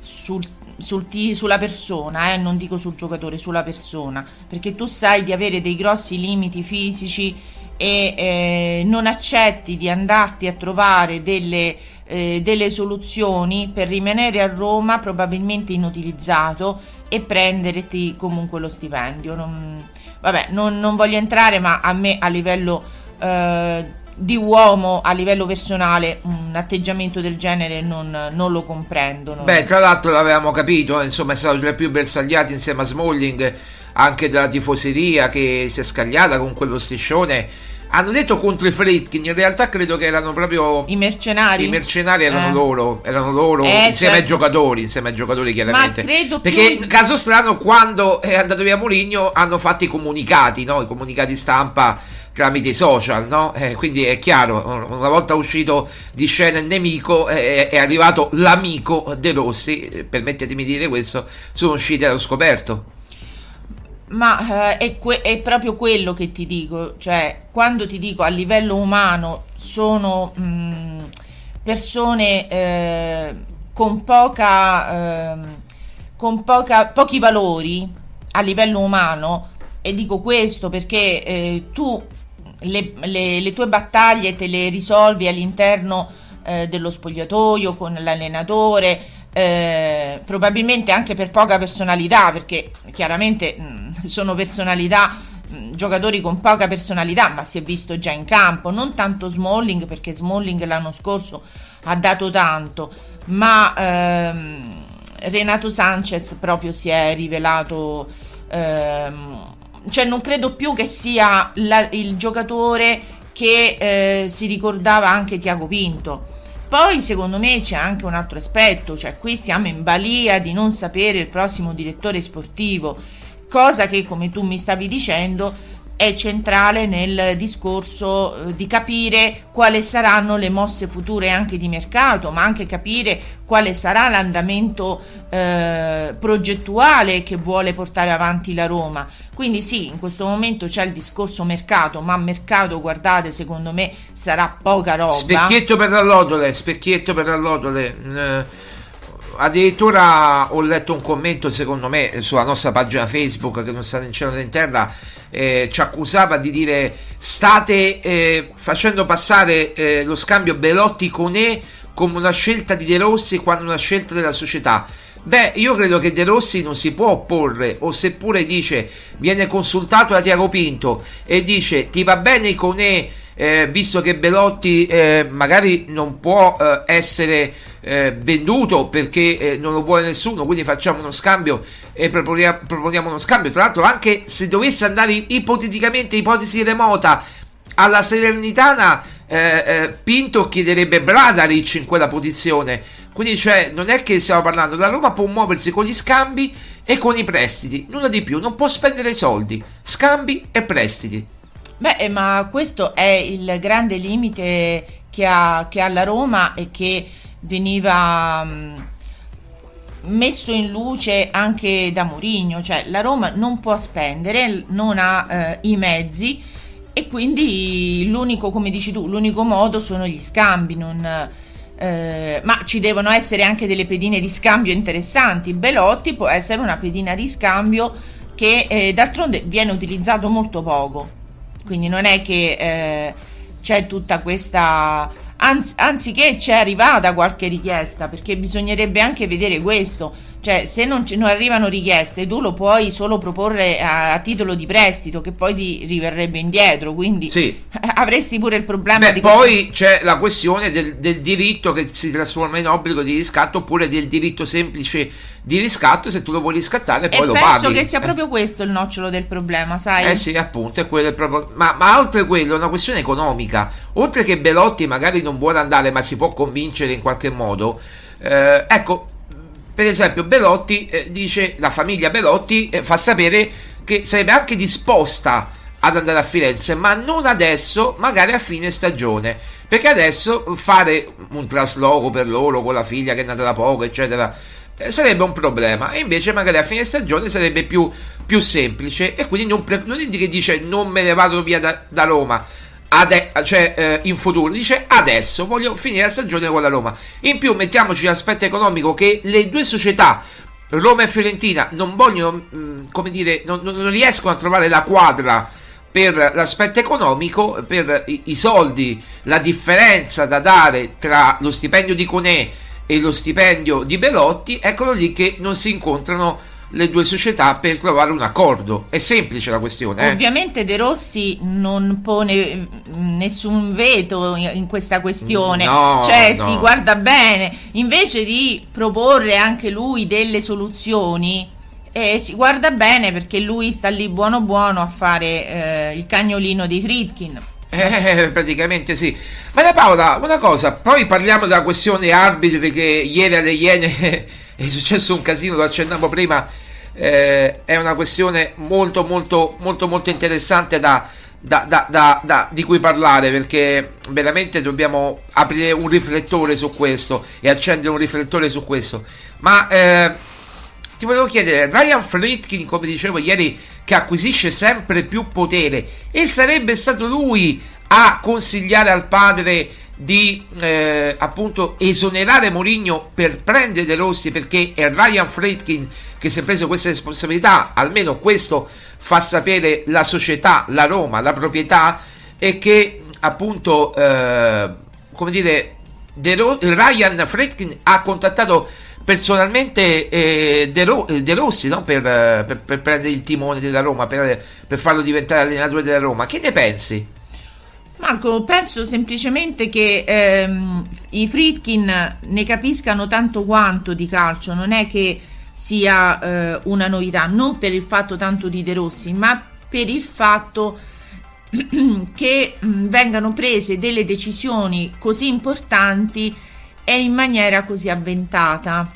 sul, sul, sulla persona, eh? non dico sul giocatore, sulla persona, perché tu sai di avere dei grossi limiti fisici e eh, non accetti di andarti a trovare delle eh, delle soluzioni per rimanere a Roma probabilmente inutilizzato e prenderti comunque lo stipendio. Non, vabbè, non, non, voglio entrare, ma a me a livello eh, di uomo, a livello personale, un atteggiamento del genere non, non lo comprendo. Beh, tra l'altro l'avevamo capito, insomma è stato tra i più bersagliati insieme a Smalling anche dalla tifoseria che si è scagliata con quello striscione hanno detto contro i Fritkin, in realtà credo che erano proprio i mercenari. I mercenari erano eh. loro, erano loro eh, insieme certo. ai giocatori, insieme ai giocatori chiaramente. Ma credo Perché più... caso strano quando è andato via Mourinho hanno fatto i comunicati, no? I comunicati stampa tramite i social, no? Eh, quindi è chiaro, una volta uscito di scena il nemico eh, è arrivato l'amico De Rossi, eh, permettetemi di dire questo, sono usciti allo scoperto. Ma eh, è, que- è, proprio quello che ti dico, cioè quando ti dico a livello umano sono mh, mm, persone eh, con, poca, eh, con poca, pochi valori a livello umano e dico questo perché eh, tu le, le, le, tue battaglie te le risolvi all'interno eh, dello spogliatoio con l'allenatore eh, probabilmente anche per poca personalità, perché chiaramente mh, sono personalità mh, giocatori con poca personalità, ma si è visto già in campo, non tanto Smalling perché Smalling l'anno scorso ha dato tanto, ma ehm, Renato Sanchez proprio si è rivelato ehm, cioè non credo più che sia la, il giocatore che eh, si ricordava anche Tiago Pinto. Poi secondo me c'è anche un altro aspetto, cioè qui siamo in balia di non sapere il prossimo direttore sportivo, cosa che come tu mi stavi dicendo è centrale nel discorso eh, di capire quali saranno le mosse future anche di mercato, ma anche capire quale sarà l'andamento eh, progettuale che vuole portare avanti la Roma. Quindi sì, in questo momento c'è il discorso mercato, ma mercato, guardate, secondo me sarà poca roba. Specchietto per allodole, specchietto per allodole. Eh, addirittura ho letto un commento, secondo me, sulla nostra pagina Facebook che non sta in cielo né in terra eh, ci accusava di dire state eh, facendo passare eh, lo scambio Belotti-Conè come una scelta di De Rossi quando una scelta della società. Beh, io credo che De Rossi non si può opporre, o seppure dice, viene consultato da Tiago Pinto e dice ti va bene Conè eh, visto che Belotti eh, magari non può eh, essere eh, venduto perché eh, non lo vuole nessuno, quindi facciamo uno scambio e proponiamo, proponiamo uno scambio. Tra l'altro, anche se dovesse andare ipoteticamente, ipotesi remota, alla Salernitana, eh, Pinto chiederebbe Bradaric in quella posizione. Quindi, cioè, non è che stiamo parlando, la Roma può muoversi con gli scambi e con i prestiti, nulla di più, non può spendere soldi, scambi e prestiti. Beh, eh, ma questo è il grande limite che ha, che ha la Roma e che veniva mh, messo in luce anche da Mourinho, cioè la Roma non può spendere, non ha eh, i mezzi e quindi l'unico, come dici tu, l'unico modo sono gli scambi, non, eh, ma ci devono essere anche delle pedine di scambio interessanti. Belotti può essere una pedina di scambio che eh, d'altronde viene utilizzato molto poco quindi non è che eh, c'è tutta questa anzi, anziché c'è arrivata qualche richiesta perché bisognerebbe anche vedere questo cioè se non, non, arrivano richieste tu lo puoi solo proporre a, a, titolo di prestito che poi ti riverrebbe indietro quindi sì. [LAUGHS] avresti pure il problema Beh, di poi questo... c'è la questione del, del, diritto che si trasforma in obbligo di riscatto oppure del diritto semplice di riscatto se tu lo vuoi riscattare poi e lo penso paghi. penso che sia proprio questo il nocciolo del problema sai? Eh sì appunto è quello il proprio... ma, ma oltre a quello è una questione economica. Oltre che Belotti magari non vuole andare ma si può convincere in qualche modo eh, ecco per esempio, Belotti eh, dice, la famiglia Belotti eh, fa sapere che sarebbe anche disposta ad andare a Firenze, ma non adesso, magari a fine stagione. Perché adesso fare un trasloco per loro con la figlia che è nata da poco, eccetera, eh, sarebbe un problema. E invece magari a fine stagione sarebbe più, più semplice. E quindi non, pre- non è che dice non me ne vado via da, da Roma ade- cioè eh, in futuro, dice adesso voglio finire la stagione con la Roma. In più mettiamoci l'aspetto economico che le due società Roma e Fiorentina non vogliono, mh, mm, come dire, non, non, riescono a trovare la quadra per l'aspetto economico, per i, i, soldi, la differenza da dare tra lo stipendio di Conè e lo stipendio di Belotti, eccolo lì che non si incontrano le due società per trovare un accordo. È semplice la questione. Eh? Ovviamente De Rossi non pone nessun veto in questa questione, no, cioè no. si guarda bene, invece di proporre anche lui delle soluzioni. Eh, si guarda bene perché lui sta lì buono buono a fare eh, il cagnolino dei Fritkin. Eh, praticamente sì. Ma Paola, una cosa, poi parliamo della questione arbitri che ieri alle Iene è successo un casino, lo accennavo prima, eh, è una questione molto molto molto molto interessante da, da, da, di cui parlare perché veramente dobbiamo aprire un riflettore su questo e accendere un riflettore su questo. Ma eh, ti volevo chiedere, Ryan Fritkin, come dicevo ieri, che acquisisce sempre più potere e sarebbe stato lui a consigliare al padre di eh, appunto esonerare Mourinho per prendere De Rossi perché è Ryan Fritkin che si è preso questa responsabilità, almeno questo fa sapere la società, la Roma, la proprietà e che appunto eh, come dire Ro- Ryan Fritkin ha contattato personalmente eh, De, Ro- De, Rossi no? per, per, per, prendere il timone della Roma, per, per farlo diventare allenatore della Roma. Che ne pensi? Marco, penso semplicemente che ehm, i Fritkin ne capiscano tanto quanto di calcio, non è che sia eh, una novità, non per il fatto tanto di De Rossi, ma per il fatto [CLEARS THROAT] che mh, vengano prese delle decisioni così importanti e in maniera così avventata.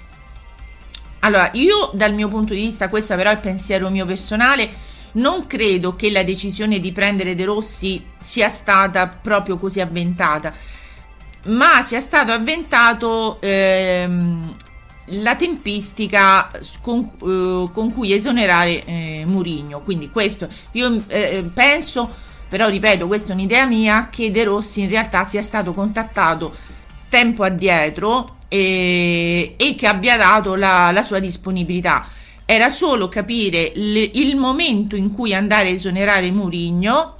Allora, io dal mio punto di vista, questo però è il pensiero mio personale, non credo che la decisione di prendere De Rossi sia stata proprio così avventata, ma sia stato avventato ehm, la tempistica con, eh, con cui esonerare eh, Murigno. Quindi questo io eh, penso, però ripeto, questa è un'idea mia, che De Rossi in realtà sia stato contattato tempo addietro e, e che abbia dato la, la sua disponibilità era solo capire le, il momento in cui andare a esonerare Murigno,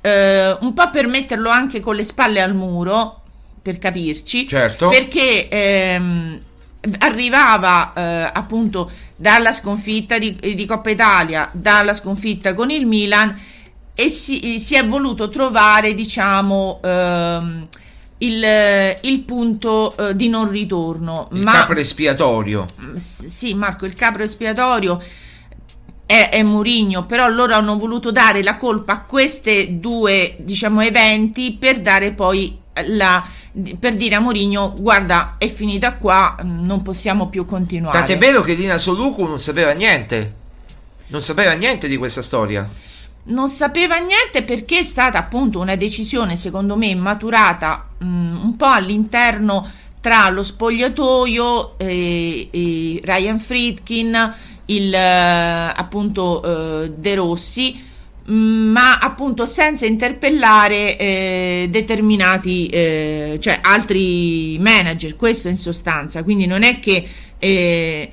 eh, un po' per metterlo anche con le spalle al muro, per capirci, certo. perché ehm, arrivava eh, appunto dalla sconfitta di, di, Coppa Italia, dalla sconfitta con il Milan e si, si è voluto trovare, diciamo, ehm, il, il punto uh, di non ritorno. Il Ma, capro espiatorio. Sì, Marco, il capro espiatorio è, è Murigno, però loro hanno voluto dare la colpa a questi due, diciamo, eventi per dare poi la per dire a Mourinho guarda è finita qua non possiamo più continuare tant'è vero che Dina Soluku non sapeva niente non sapeva niente di questa storia non sapeva niente perché è stata appunto una decisione secondo me maturata mh, mm, un po' all'interno tra lo spogliatoio e, e Ryan Friedkin il eh, appunto eh, De Rossi mm, ma appunto senza interpellare eh, determinati eh, cioè altri manager questo in sostanza. Quindi non è che eh,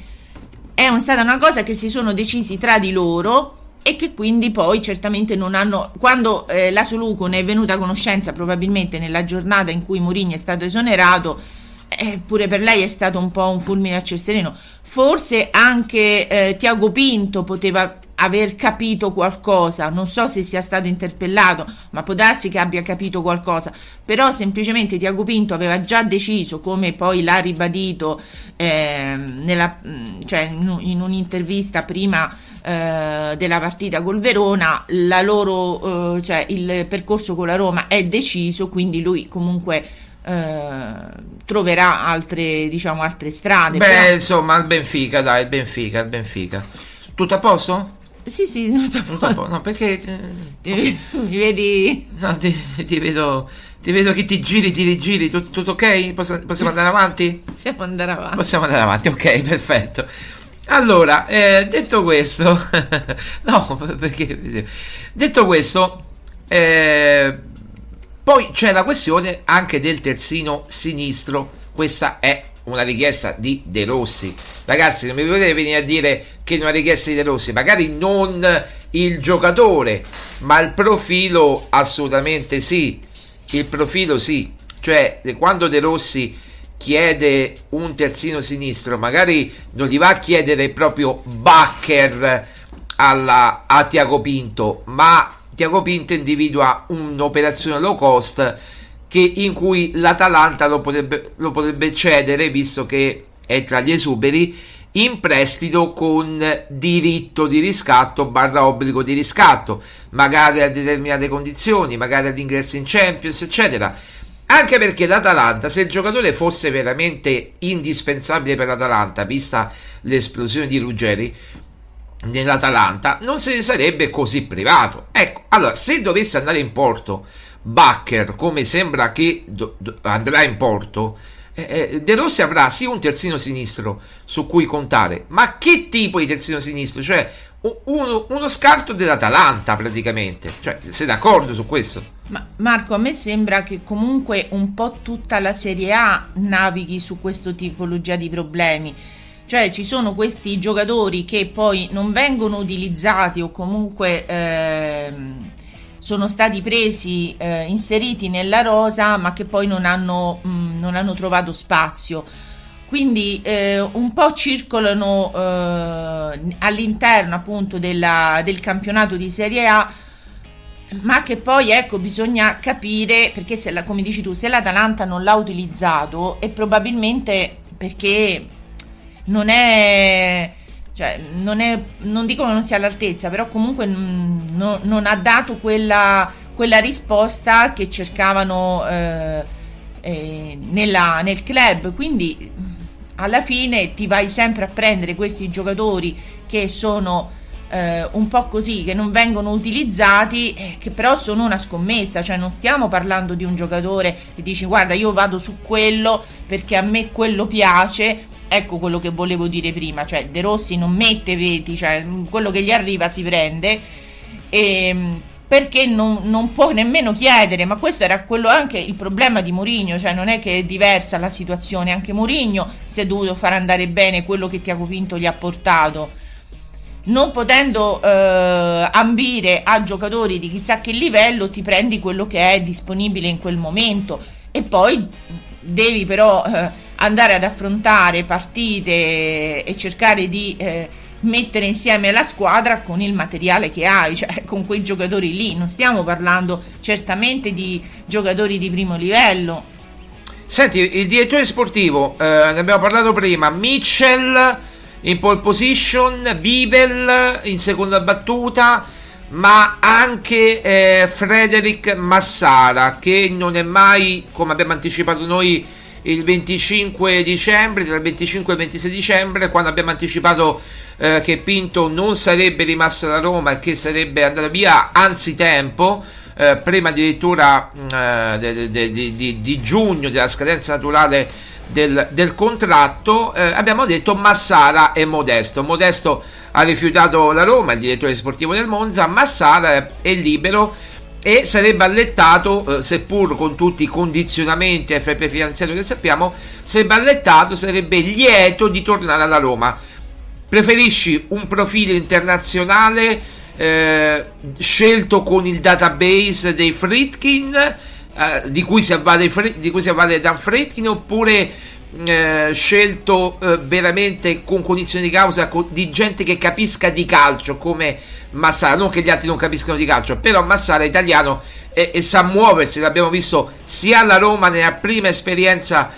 è stata una cosa che si sono decisi tra di loro e che quindi poi certamente non hanno quando eh, la Soluco ne è venuta a conoscenza probabilmente nella giornata in cui Mourinho è stato esonerato eh, pure per lei è stato un po' un fulmine a ciel sereno forse anche eh, Tiago Pinto poteva aver capito qualcosa non so se sia stato interpellato ma può darsi che abbia capito qualcosa però semplicemente Tiago Pinto aveva già deciso come poi l'ha ribadito ehm, nella, cioè in, in un'intervista prima eh, della partita col Verona, la loro, eh, cioè il percorso con la Roma è deciso, quindi lui comunque eh, troverà altre, diciamo, altre strade. Beh, però... insomma, il Benfica, dai, il Benfica, il Benfica. Tutto a posto? Sì, sì, tutto a posto. No, perché... Ti, mi vedi... No, ti, ti, vedo... Ti vedo che ti giri, ti rigiri, tutto, tutto ok? Possiamo andare avanti? Possiamo andare avanti. Possiamo andare avanti, ok, perfetto. Allora, eh, detto questo, [LAUGHS] no, perché detto questo, eh, poi c'è la questione anche del terzino sinistro. Questa è una richiesta di De Rossi. Ragazzi, non mi potete venire a dire che è una richiesta di De Rossi, magari non il giocatore, ma il profilo assolutamente sì. Il profilo sì. Cioè, quando De Rossi chiede un terzino sinistro, magari non gli va a chiedere proprio Bacher alla, a Tiago Pinto, ma Tiago Pinto individua un'operazione low cost che, in cui l'Atalanta lo potrebbe, lo potrebbe cedere, visto che è tra gli esuberi, in prestito con diritto di riscatto barra obbligo di riscatto, magari a determinate condizioni, magari all'ingresso in Champions, eccetera anche perché l'Atalanta, se il giocatore fosse veramente indispensabile per l'Atalanta, vista l'esplosione di Ruggeri nell'Atalanta, non se ne sarebbe così privato. Ecco, allora, se dovesse andare in porto Bacher, come sembra che do- do- andrà in porto, eh, eh, De Rossi avrà sì un terzino sinistro su cui contare, ma che tipo di terzino sinistro? Cioè, uno, uno scarto dell'Atalanta praticamente. Cioè, sei d'accordo su questo? Ma Marco, a me sembra che comunque un po' tutta la Serie A navighi su questa tipologia di problemi. Cioè ci sono questi giocatori che poi non vengono utilizzati o comunque ehm, sono stati presi, eh, inseriti nella rosa, ma che poi non hanno, mh, non hanno trovato spazio quindi eh, un po' circolano eh, all'interno appunto della, del campionato di Serie A ma che poi ecco bisogna capire perché se la, come dici tu se l'Atalanta non l'ha utilizzato è probabilmente perché non è cioè non, è, non dico che non sia all'altezza però comunque non, non ha dato quella, quella, risposta che cercavano eh, eh, nella, nel club. Quindi alla fine ti vai sempre a prendere questi giocatori che sono eh, un po' così, che non vengono utilizzati, eh, che però sono una scommessa, cioè non stiamo parlando di un giocatore che dici guarda io vado su quello perché a me quello piace, ecco quello che volevo dire prima, cioè De Rossi non mette veti, cioè quello che gli arriva si prende. E, ehm, perché non, non, può nemmeno chiedere, ma questo era quello anche il problema di Mourinho, cioè non è che è diversa la situazione, anche Mourinho si è dovuto far andare bene quello che Tiago Pinto gli ha portato. Non potendo eh, ambire a giocatori di chissà che livello, ti prendi quello che è disponibile in quel momento e poi devi però eh, andare ad affrontare partite e cercare di eh, mettere insieme la squadra con il materiale che hai, cioè [LAUGHS] con quei giocatori lì. Non stiamo parlando certamente di giocatori di primo livello. Senti, il direttore sportivo, eh, ne abbiamo parlato prima, Mitchell in pole position, Bibel in seconda battuta, ma anche eh, Frederic Massara che non è mai, come abbiamo anticipato noi, il 25 dicembre, tra il 25 e il 26 dicembre, quando abbiamo anticipato eh, che Pinto non sarebbe rimasto da Roma e che sarebbe andato via anzitempo, eh, prima addirittura eh, de, de, de, di, giugno della scadenza naturale del, del contratto, eh, abbiamo detto Massara e Modesto. Modesto ha rifiutato la Roma, il direttore sportivo del Monza, Massara è libero e sarebbe allettato, eh, seppur con tutti i condizionamenti e FP finanziari che sappiamo, sarebbe allettato, sarebbe lieto di tornare alla Roma. Preferisci un profilo internazionale eh, scelto con il database dei Fritkin, eh, di, cui si avvale, di cui si avvale Dan Fritkin, oppure eh, scelto eh, veramente con condizioni di causa con, di gente che capisca di calcio come Massara, non che gli altri non capiscano di calcio, però Massara è italiano e, e sa muoversi, l'abbiamo visto sia alla Roma nella prima esperienza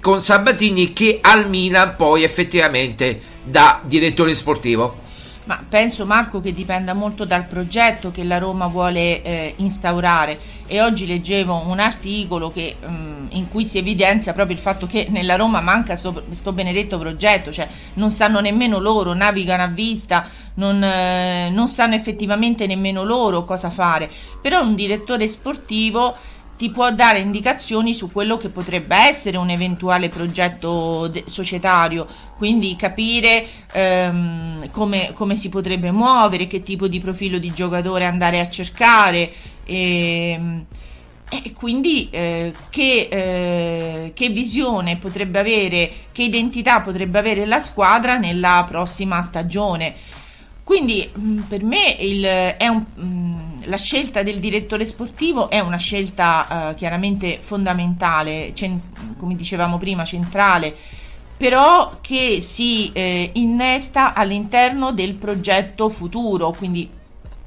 con Sabatini che al Milan poi effettivamente da direttore sportivo. Ma penso Marco che dipenda molto dal progetto che la Roma vuole eh, instaurare. E oggi leggevo un articolo che, mh, mm, in cui si evidenzia proprio il fatto che nella Roma manca questo benedetto progetto, cioè non sanno nemmeno loro, navigano a vista, non, eh, non sanno effettivamente nemmeno loro cosa fare, però un direttore sportivo ti può dare indicazioni su quello che potrebbe essere un eventuale progetto de- societario, quindi capire ehm, come, come, si potrebbe muovere, che tipo di profilo di giocatore andare a cercare e, ehm, e quindi eh, che, eh, che, visione potrebbe avere, che identità potrebbe avere la squadra nella prossima stagione. Quindi mh, per me il, è un... Mh, la scelta del direttore sportivo è una scelta uh, chiaramente fondamentale, cent- come dicevamo prima, centrale, però che si eh, innesta all'interno del progetto futuro, quindi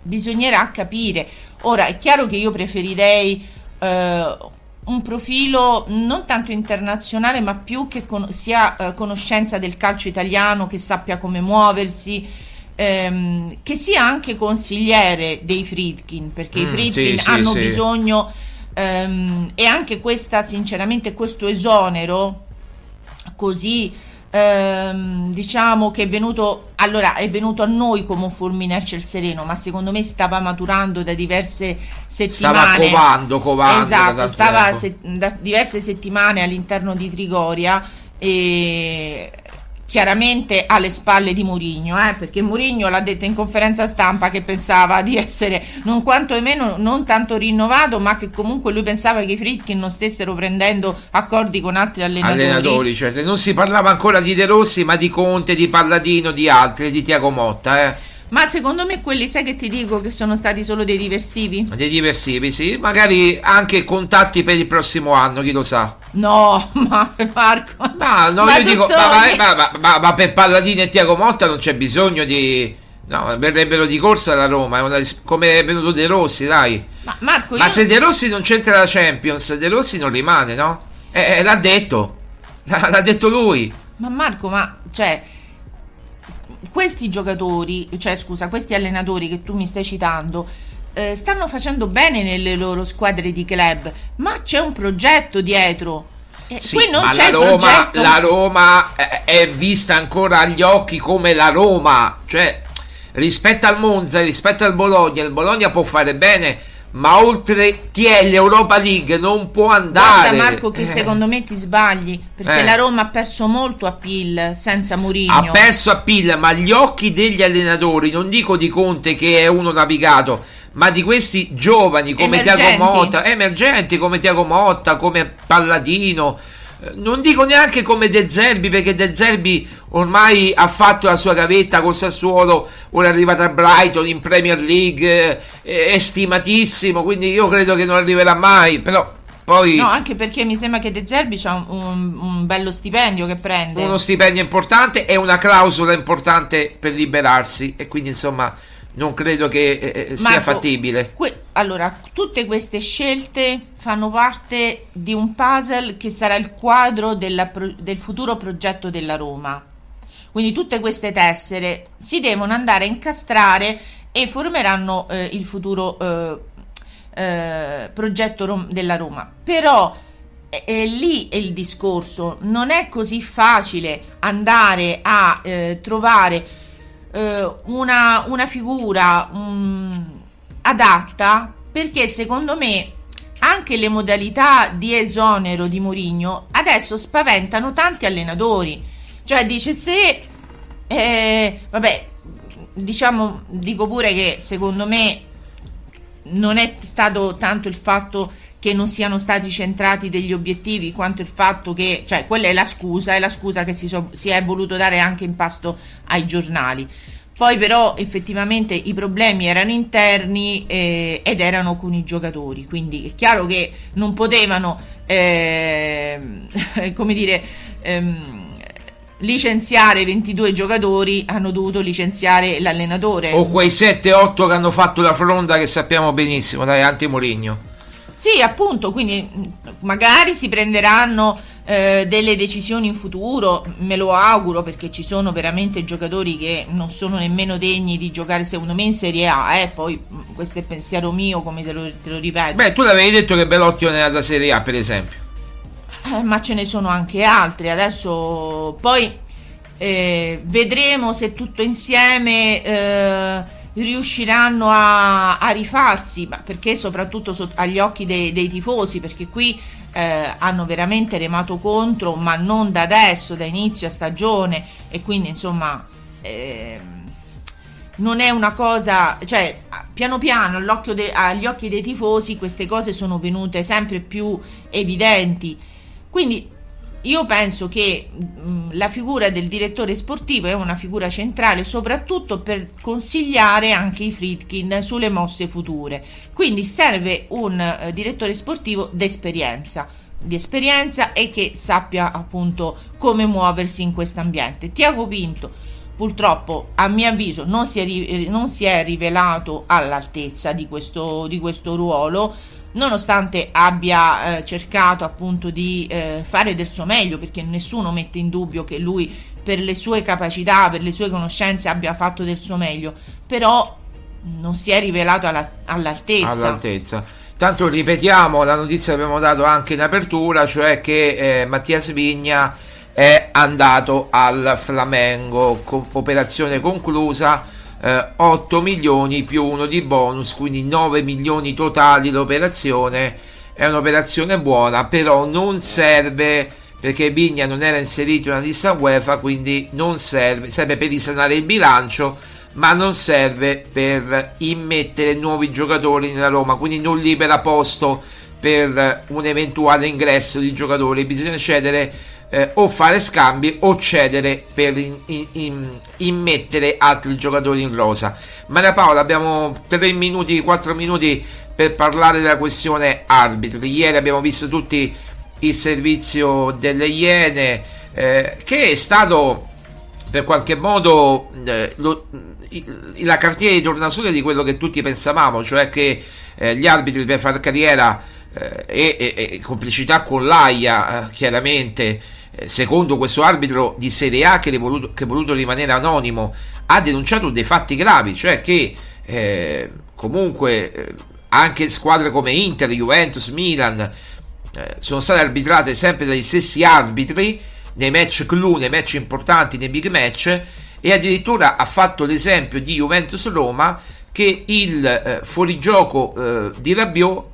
bisognerà capire. Ora è chiaro che io preferirei eh, un profilo non tanto internazionale, ma più che con- sia eh, conoscenza del calcio italiano, che sappia come muoversi ehm, che sia anche consigliere dei Fritkin, perché mm, i Fritkin sì, hanno sì, bisogno ehm, e anche questa, sinceramente, questo esonero così ehm, diciamo che è venuto allora è venuto a noi come un fulmine a ciel sereno ma secondo me stava maturando da diverse settimane. Stava covando covando esatto stava se, da diverse settimane all'interno di Trigoria e chiaramente alle spalle di Mourinho, eh, perché Mourinho l'ha detto in conferenza stampa che pensava di essere non quanto non tanto rinnovato, ma che comunque lui pensava che i Fritkin non stessero prendendo accordi con altri allenatori. Allenatori, cioè, non si parlava ancora di De Rossi, ma di Conte, di Palladino, di altri, di Tiago Motta, eh. Ma secondo me quelli, sai che ti dico che sono stati solo dei diversivi? Dei diversivi, sì. Magari anche contatti per il prossimo anno, chi lo sa. No, [LAUGHS] ma Marco. No, no, Ma io dico, ma, ma- ma- ma- per Palladini e Tiago Motta non c'è bisogno di... No, verrebbero di corsa la Roma, è una come è venuto De Rossi, dai. Ma Marco, Ma io... se De Rossi non c'entra la Champions, De Rossi non rimane, no? Eh, eh, l'ha detto. [LAUGHS] L'ha detto lui. Ma Marco, ma cioè questi giocatori, cioè scusa, questi allenatori che tu mi stai citando eh, stanno facendo bene nelle loro squadre di club, ma c'è un progetto dietro. E Sì, qui non c'è la Roma, la Roma eh, è vista ancora agli occhi come la Roma, cioè rispetto al Monza, rispetto al Bologna, il Bologna può fare bene, ma oltre chi è l'Europa League non può andare. Guarda Marco che Eh. secondo me ti sbagli, perché Eh. la Roma ha perso molto a PIL senza Mourinho. ha perso a pilla, ma agli occhi degli allenatori, non dico di Conte che è uno navigato, ma di questi giovani come Tiago Emergenti. Motta, emergenti come Tiago Motta, come Palladino. Non dico neanche come De Zerbi, perché De Zerbi ormai ha fatto la sua gavetta col Sassuolo, ora è arrivato a Brighton in Premier League, eh, è stimatissimo, quindi io credo che non arriverà mai, però poi No, anche perché mi sembra che De Zerbi ha un, un- un bello stipendio che prende. uno stipendio importante e una clausola importante per liberarsi e quindi insomma non credo che eh, eh, sia Marco, fattibile. que- allora, tutte queste scelte fanno parte di un puzzle che sarà il quadro pro- del futuro progetto della Roma. Quindi tutte queste tessere si devono andare a incastrare e formeranno eh, il futuro eh, eh, progetto rom- della Roma. Però eh, eh, lì è il discorso, non è così facile andare a trovare eh, una, una figura mm, adatta perché secondo me anche le modalità di esonero di Mourinho adesso spaventano tanti allenatori. Cioè dice se eh, vabbè, diciamo dico pure che secondo me non è stato tanto il fatto che non siano stati centrati degli obiettivi quanto il fatto che, cioè quella è la scusa, è la scusa che si, so- si è voluto dare anche in pasto ai giornali. Poi però effettivamente i problemi erano interni eh, ed erano con i giocatori, quindi è chiaro che non potevano, ehm, [LAUGHS] come dire, ehm, licenziare 22 giocatori, hanno dovuto licenziare l'allenatore. O quei 7-8 che hanno fatto la fronda che sappiamo benissimo, dai, anti Mourinho. Sì, appunto, quindi mh, magari si prenderanno eh, delle decisioni in futuro, me lo auguro perché ci sono veramente giocatori che non sono nemmeno degni di giocare secondo me in Serie A, eh, poi mh, questo è pensiero mio come te lo, te lo ripeto. Beh, tu l'avevi detto che Belotti non era da Serie A, per esempio. Eh, ma ce ne sono anche altri. Adesso poi eh, vedremo se tutto insieme eh, riusciranno a, a rifarsi, ma perché soprattutto sot- agli occhi dei, dei tifosi, perché qui eh, hanno veramente remato contro, ma non da adesso, da inizio a stagione, e quindi insomma. ehm, non è una cosa, cioè piano piano de- agli occhi dei tifosi queste cose sono venute sempre più evidenti. Quindi io penso che mh, la figura del direttore sportivo è una figura centrale soprattutto per consigliare anche i Fritkin sulle mosse future. Quindi serve un eh, direttore sportivo d'esperienza, di esperienza e che sappia appunto come muoversi in questo ambiente. Tiago Pinto purtroppo a mio avviso non si è, ri- non si è rivelato all'altezza di questo, di questo ruolo nonostante abbia eh, cercato appunto di eh, fare del suo meglio perché nessuno mette in dubbio che lui per le sue capacità per le sue conoscenze abbia fatto del suo meglio. Però non si è rivelato alla- all'altezza. All'altezza. Tanto ripetiamo la notizia che abbiamo dato anche in apertura, cioè che eh, Mattias Vigna è andato al Flamengo, co- operazione conclusa, eh, 8 milioni più uno di bonus, quindi 9 milioni totali l'operazione. È un'operazione buona, però non serve perché Vigna non era inserito nella lista UEFA, quindi non serve, serve per risanare il bilancio ma non serve per immettere nuovi giocatori nella Roma, quindi non libera posto per un eventuale ingresso di giocatori. Bisogna cedere eh, o fare scambi o cedere per in, in, in, immettere altri giocatori in rosa. Maria Paola, abbiamo 3 minuti, 4 minuti per parlare della questione arbitri. Ieri abbiamo visto tutti il servizio delle Iene, eh, che è stato per qualche modo eh, lo, la cartiera di tornasole di quello che tutti pensavamo, cioè che eh, gli arbitri per fare carriera eh, e, e, e, complicità con l'AIA, eh, chiaramente, secondo questo arbitro di Serie A che è voluto, che è voluto rimanere anonimo, ha denunciato dei fatti gravi, cioè che eh, comunque anche squadre come Inter, Juventus, Milan sono state arbitrate sempre dagli stessi arbitri nei match clou, nei match importanti, nei big match e addirittura ha fatto l'esempio di Juventus-Roma che il eh, fuorigioco eh, di Rabiot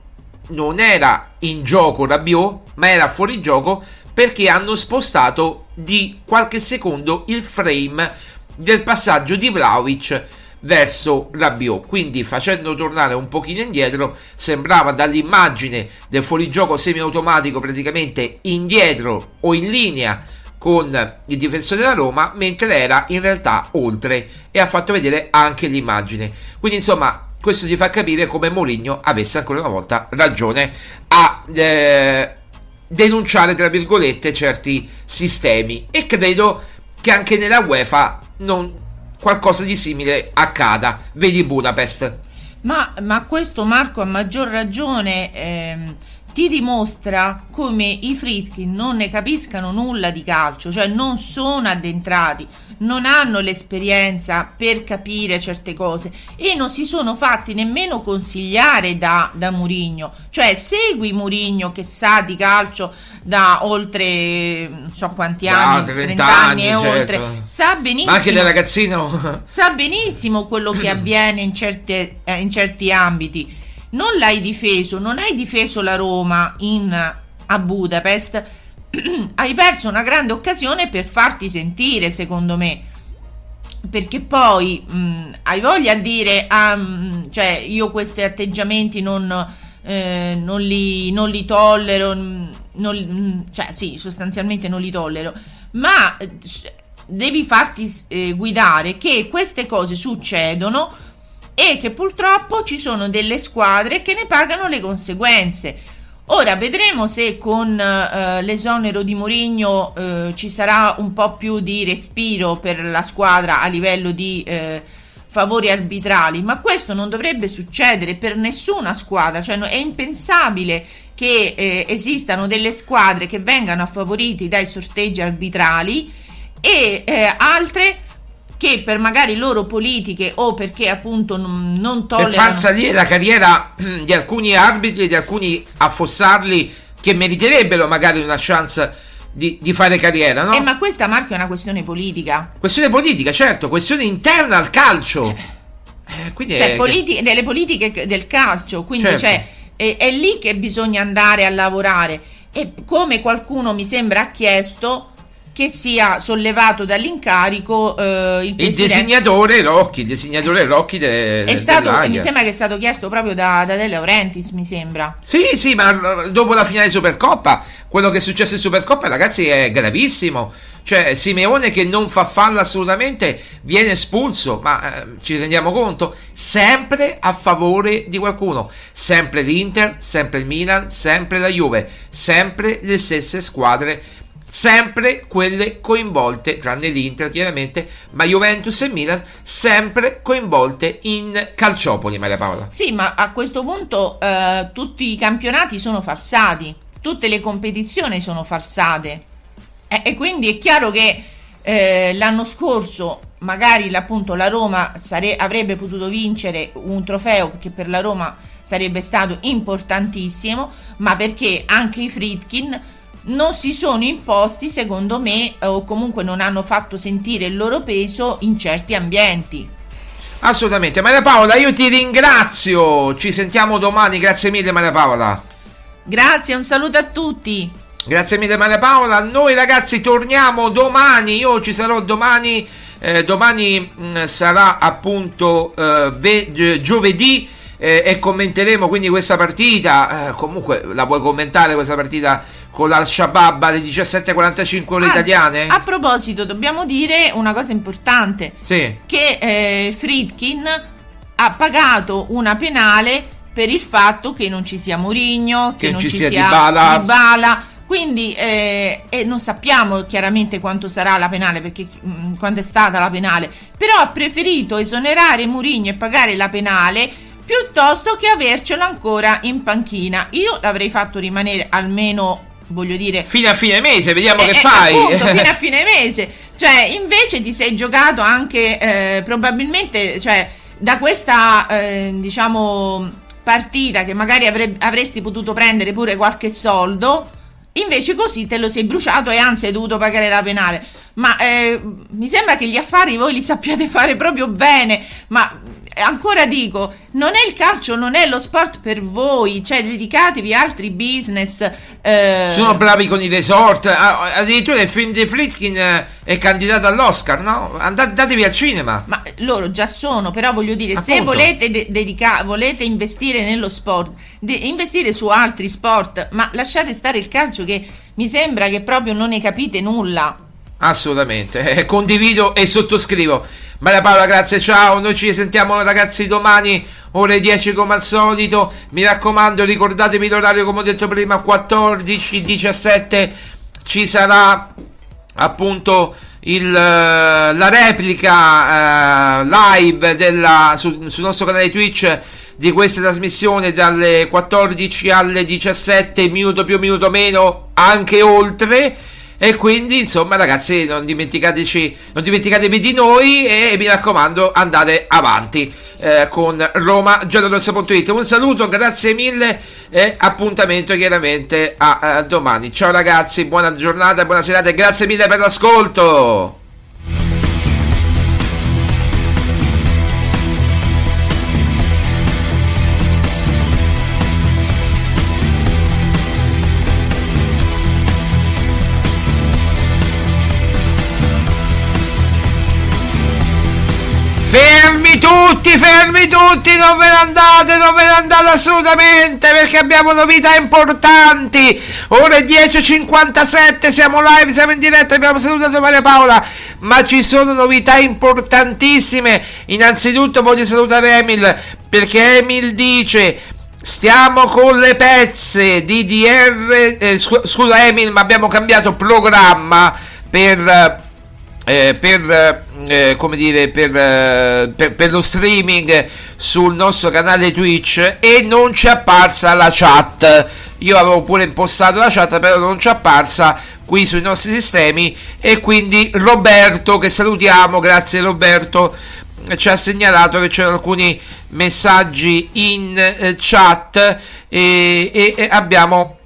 non era in gioco Rabiot ma era fuori gioco perché hanno spostato di qualche secondo il frame del passaggio di Vlaovic verso Rabiot quindi facendo tornare un pochino indietro sembrava dall'immagine del fuorigioco semiautomatico praticamente indietro o in linea con il difensore della Roma, mentre era in realtà oltre e ha fatto vedere anche l'immagine. Quindi insomma, questo ti fa capire come Mourinho avesse ancora una volta ragione a eh, denunciare, tra virgolette, certi sistemi e credo che anche nella UEFA non qualcosa di simile accada. Vedi Budapest. Ma, ma questo Marco ha maggior ragione. Ehm ti dimostra come i Fritkin non ne capiscano nulla di calcio, cioè non sono addentrati, non hanno l'esperienza per capire certe cose e non si sono fatti nemmeno consigliare da, da Murigno, cioè segui Murigno che sa di calcio da oltre non so quanti anni, 30, 30 anni, e certo. oltre, sa benissimo, Ma anche da ragazzino, sa benissimo quello che avviene in, certe, eh, in certi ambiti. Non l'hai difeso, non hai difeso la Roma in, a Budapest, [CLEARS THROAT] hai perso una grande occasione per farti sentire, secondo me. Perché poi mh, hai voglia di dire, um, cioè io questi atteggiamenti non, eh, non, li, non li, tollero, non, cioè sì, sostanzialmente non li tollero, ma devi farti eh, guidare che queste cose succedono e che purtroppo ci sono delle squadre che ne pagano le conseguenze. Ora vedremo se con eh, l'esonero di Mourinho eh, ci sarà un po' più di respiro per la squadra a livello di eh, favori arbitrali, ma questo non dovrebbe succedere per nessuna squadra, cioè è impensabile che eh, esistano delle squadre che vengano favorite dai sorteggi arbitrali e eh, altre che per magari loro politiche o perché appunto non, non tollerano per far salire la carriera [CLEARS THROAT] di alcuni arbitri e di alcuni affossarli che meriterebbero magari una chance di, di fare carriera, no? Eh, ma questa Marco è una questione politica. Questione politica, certo, questione interna al calcio. Eh, quindi cioè, è... politi- delle politiche del calcio, quindi certo. cioè, è, è lì che bisogna andare a lavorare. E come qualcuno mi sembra ha chiesto, che sia sollevato dall'incarico eh, il, il disegnatore Rocchi, il disegnatore Rocchi de, è stato, mi sembra che è stato chiesto proprio da, da De Laurentiis, mi sembra. Sì, sì, ma dopo la finale Supercoppa, quello che è successo in Supercoppa, ragazzi, è gravissimo. Cioè, Simeone che non fa fallo assolutamente viene espulso, ma eh, ci rendiamo conto? Sempre a favore di qualcuno. Sempre l'Inter, sempre il Milan, sempre la Juve, sempre le stesse squadre sempre quelle coinvolte, tranne l'Inter chiaramente, ma Juventus e Milan sempre coinvolte in calciopoli, Maria Paola. Sì, ma a questo punto eh, tutti i campionati sono falsati, tutte le competizioni sono falsate e, e quindi è chiaro che eh, l'anno scorso magari appunto la Roma sare- avrebbe potuto vincere un trofeo che per la Roma sarebbe stato importantissimo, ma perché anche i Fritkin non si sono imposti, secondo me, o comunque non hanno fatto sentire il loro peso in certi ambienti. Assolutamente, Maria Paola, io ti ringrazio. Ci sentiamo domani. Grazie mille, Maria Paola. Grazie, un saluto a tutti. Grazie mille, Maria Paola. Noi ragazzi torniamo domani. Io ci sarò domani. Eh, domani mh, mm, sarà appunto eh, ve- giovedì eh, e commenteremo quindi questa partita. Eh, comunque la vuoi commentare questa partita con l'Al-Shabaab alle 17.45 ore Ah, italiane? A proposito, dobbiamo dire una cosa importante. Sì. Che eh, Friedkin ha pagato una penale per il fatto che non ci sia Mourinho, che, Che non ci ci sia sia Dybala. Dybala. Quindi eh, e non sappiamo chiaramente quanto sarà la penale, perché mh, quanto è stata la penale, però ha preferito esonerare Mourinho e pagare la penale piuttosto che avercelo ancora in panchina. Io l'avrei fatto rimanere almeno, voglio dire, Fino a fine mese, vediamo che eh, eh, fai. appunto, fino a [LAUGHS] fine mese. Cioè, invece ti sei giocato anche eh, probabilmente, cioè, da questa, eh, diciamo, partita che magari avre- avresti potuto prendere pure qualche soldo. Invece così te lo sei bruciato e anzi hai dovuto pagare la penale. Ma eh, mi sembra che gli affari voi li sappiate fare proprio bene. Ma eh, ancora dico, non è il calcio, non è lo sport per voi. Cioè, dedicatevi a altri business. eh, Sono bravi con i resort. Addirittura il film di Friedkin eh, è candidato all'Oscar, no? Andate, datevi al cinema. Ma loro già sono, però voglio dire, se Appunto. volete, de- dedica- volete investire nello sport, de- investire su altri sport, ma lasciate stare il calcio che mi sembra che proprio non ne capite nulla. Assolutamente, eh, condivido e sottoscrivo. Maria Paola, grazie, ciao. Noi ci sentiamo ragazzi domani, ore 10 come al solito. Mi raccomando, ricordatevi l'orario come ho detto prima, 14, 17 ci sarà appunto il, eh, la replica eh, live della, su- sul nostro canale Twitch di questa trasmissione dalle 14 alle 17 minuto più minuto meno anche oltre e quindi insomma ragazzi non dimenticateci non dimenticatevi di noi e mi raccomando andate avanti eh, con Roma giallorossa.it un saluto grazie mille e appuntamento chiaramente a, a domani. Ciao ragazzi buona giornata buona serata e grazie mille per l'ascolto tutti, fermi tutti, non ve ne andate, non ve ne andate assolutamente perché abbiamo novità importanti. Ore 10.57, siamo live, siamo in diretta, abbiamo salutato Maria Paola, ma ci sono novità importantissime. Innanzitutto voglio salutare Emil perché Emil dice Stiamo con le pezze di DR. eh, scu- scusa, Emil, ma abbiamo cambiato programma per. Eh, per eh, come dire per, eh, per, per lo streaming sul nostro canale Twitch e non ci è apparsa la chat. Io avevo pure impostato la chat però non ci è apparsa qui sui nostri sistemi e quindi Roberto che salutiamo grazie Roberto ci ha segnalato che c'erano alcuni messaggi in eh, chat e, e- e abbiamo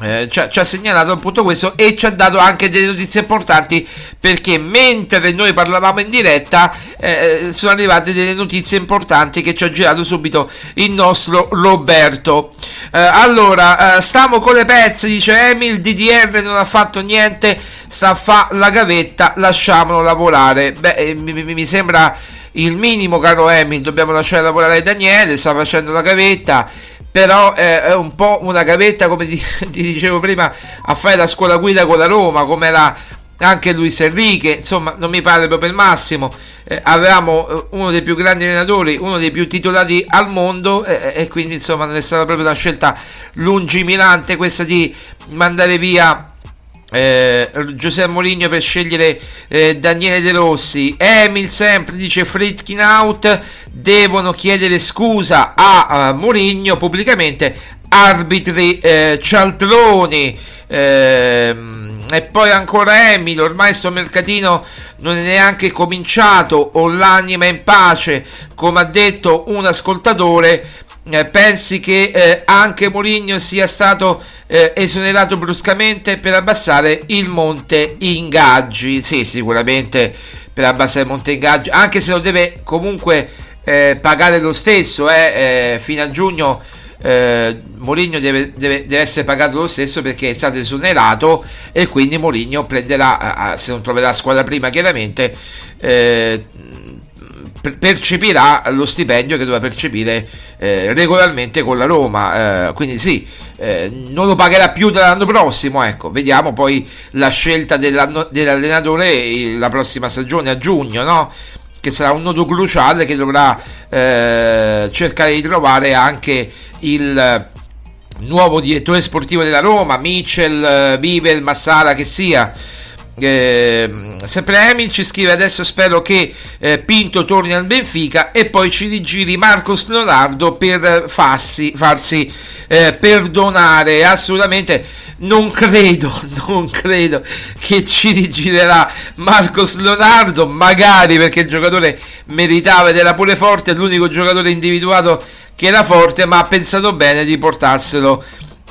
eh, ci, ha, ci ha segnalato appunto questo e ci ha dato anche delle notizie importanti perché mentre noi parlavamo in diretta eh, sono arrivate delle notizie importanti che ci ha girato subito il nostro Roberto. Eh, allora eh, stiamo con le pezze dice Emil DDR non ha fatto niente sta a fa la gavetta lasciamolo lavorare. Beh eh, mi- mi sembra il minimo caro Emil dobbiamo lasciare lavorare Daniele sta facendo la gavetta però eh, è un po' una gavetta come ti, [LAUGHS] ti dicevo prima a fare la scuola guida con la Roma come era anche Luis Enrique insomma non mi pare proprio il massimo. Eh, avevamo eh, uno dei più grandi allenatori uno dei più titolati al mondo eh, e quindi insomma non è stata proprio una scelta lungimirante questa di mandare via eh, Giuseppe Mourinho per scegliere eh, Daniele De Rossi. Emil sempre dice Fritkin out devono chiedere scusa a, a Mourinho pubblicamente arbitri eh, cialtroni. Ehm, e poi ancora Emil ormai sto mercatino non è neanche cominciato ho l'anima in pace come ha detto un ascoltatore eh, pensi che eh, anche Mourinho sia stato eh, esonerato bruscamente per abbassare il monte ingaggi? Sì, sicuramente per abbassare il monte ingaggi, anche se lo deve comunque eh, pagare lo stesso, eh, eh, fino a giugno. Eh, Mourinho deve, deve- deve essere pagato lo stesso perché è stato esonerato e quindi Mourinho prenderà, se non troverà squadra prima chiaramente, eh, percepirà lo stipendio che doveva percepire eh, regolarmente con la Roma. Eh, quindi sì, eh, non lo pagherà più dall'anno prossimo. Ecco, vediamo poi la scelta dell'allenatore la prossima stagione a giugno, no? che sarà un nodo cruciale che dovrà eh, cercare di trovare anche il nuovo direttore sportivo della Roma, Mitchell, Bivel, Massara che sia. Eh, sempre Emil ci scrive adesso spero che eh, Pinto torni al Benfica e poi ci rigiri Marcos Leonardo per farsi, farsi eh, perdonare. Assolutamente non credo [LAUGHS] non credo che ci rigirerà Marcos Leonardo magari perché il giocatore meritava ed era pure forte l'unico giocatore individuato che era forte ma ha pensato bene di portarselo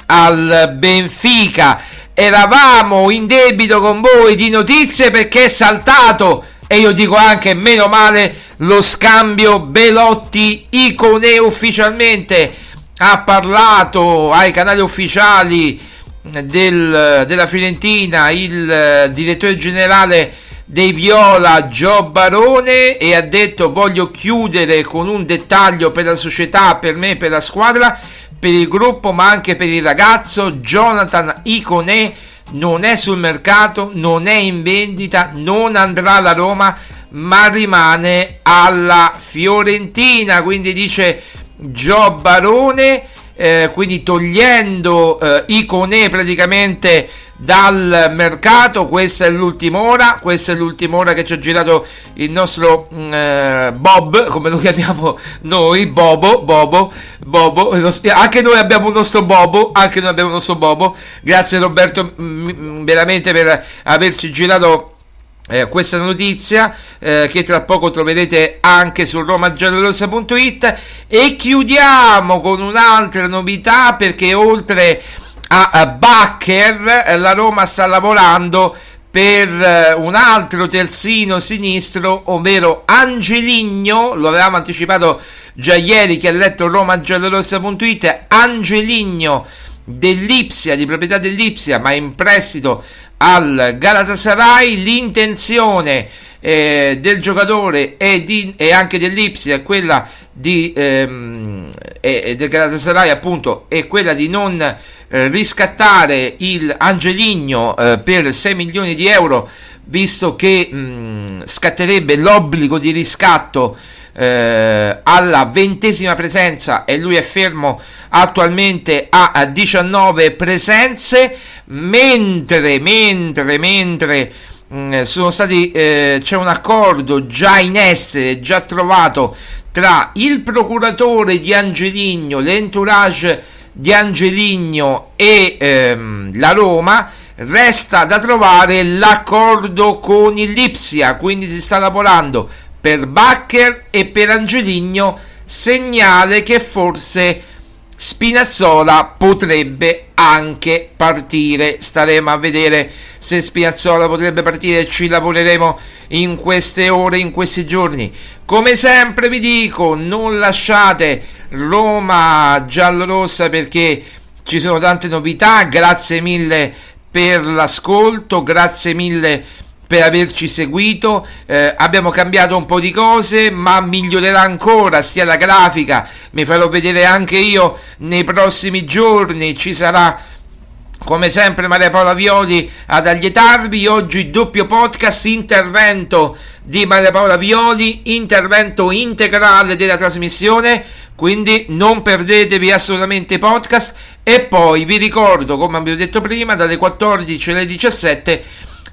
al Benfica eravamo in debito con voi di notizie perché è saltato. E io dico anche meno male lo scambio Belotti-Icone ufficialmente. Ha parlato ai canali ufficiali del, della Fiorentina il direttore generale dei Viola Gio Barone e ha detto voglio chiudere con un dettaglio per la società, per me, per la squadra per il gruppo ma anche per il ragazzo Jonathan Iconè non è sul mercato, non è in vendita, non andrà alla Roma ma rimane alla Fiorentina. Quindi dice Gio Barone eh, quindi togliendo eh, Iconè praticamente dal mercato. Questa è l'ultima ora. Questa è l'ultima ora che ci ha girato il nostro mm, eh, Bob, come lo chiamiamo noi, Bobo, Bobo, Bobo. Anche noi abbiamo un nostro Bobo. Anche noi abbiamo un nostro Bobo. Grazie Roberto, m- m- veramente per averci girato. Eh, questa notizia eh, che tra poco troverete anche su romagiallorossa.it e chiudiamo con un'altra novità perché oltre a Bacher, eh, la Roma sta lavorando per eh, un altro terzino sinistro, ovvero Angeligno, lo avevamo anticipato già ieri che ha letto romagiallorossa.it, Angeligno dell'Ipsia, di proprietà dell'Ipsia, ma in prestito al Galatasaray, l'intenzione eh, del giocatore e, di, e anche dell'Ipsia è quella di ehm, e, del Galatasaray appunto è quella di non eh, riscattare il Angeligno eh, per 6 milioni di euro visto che mh, scatterebbe l'obbligo di riscatto eh, alla ventesima presenza e lui è fermo attualmente a 19 presenze mentre mentre mentre mh, sono stati eh, c'è un accordo già in essere già trovato tra il procuratore di Angeligno, l'entourage di Angeligno e ehm, la Roma, resta da trovare l'accordo con il Lipsia, quindi si sta lavorando per Bacher e per Angeligno, segnale che forse Spinazzola potrebbe anche partire, staremo a vedere se Spinazzola potrebbe partire, ci lavoreremo in queste ore, in questi giorni. Come sempre vi dico, non lasciate Roma giallorossa perché ci sono tante novità. Grazie mille per l'ascolto, grazie mille per averci seguito. Eh, abbiamo cambiato un po' di cose, ma migliorerà ancora sia la grafica. Mi farò vedere anche io nei prossimi giorni. Ci sarà come sempre Maria Paola Violi ad allietarvi, oggi doppio podcast, intervento di Maria Paola Violi, intervento integrale della trasmissione, quindi non perdetevi assolutamente i podcast e poi vi ricordo, come abbiamo detto prima, dalle 14 alle 17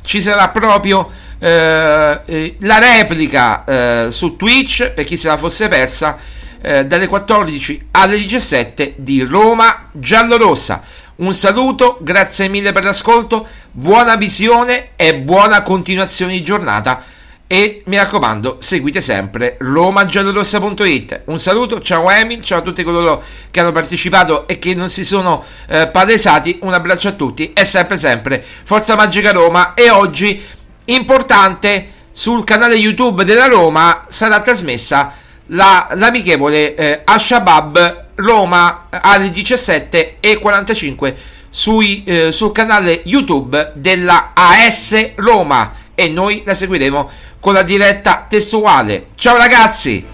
ci sarà proprio eh, eh, la replica eh, su Twitch, per chi se la fosse persa, eh, dalle 14 alle 17 di Roma Giallorossa. Un saluto, grazie mille per l'ascolto, buona visione e buona continuazione di giornata. E mi raccomando, seguite sempre romagiallorossa.it. Un saluto, ciao Emil, ciao a tutti coloro che hanno partecipato e che non si sono eh, palesati. Un abbraccio a tutti e sempre sempre Forza Magica Roma. E oggi, importante, sul canale YouTube della Roma sarà trasmessa la, l'amichevole eh, Ashabab Roma alle 17.45 sui, eh, sul canale YouTube della AS Roma e noi la seguiremo con la diretta testuale. Ciao ragazzi!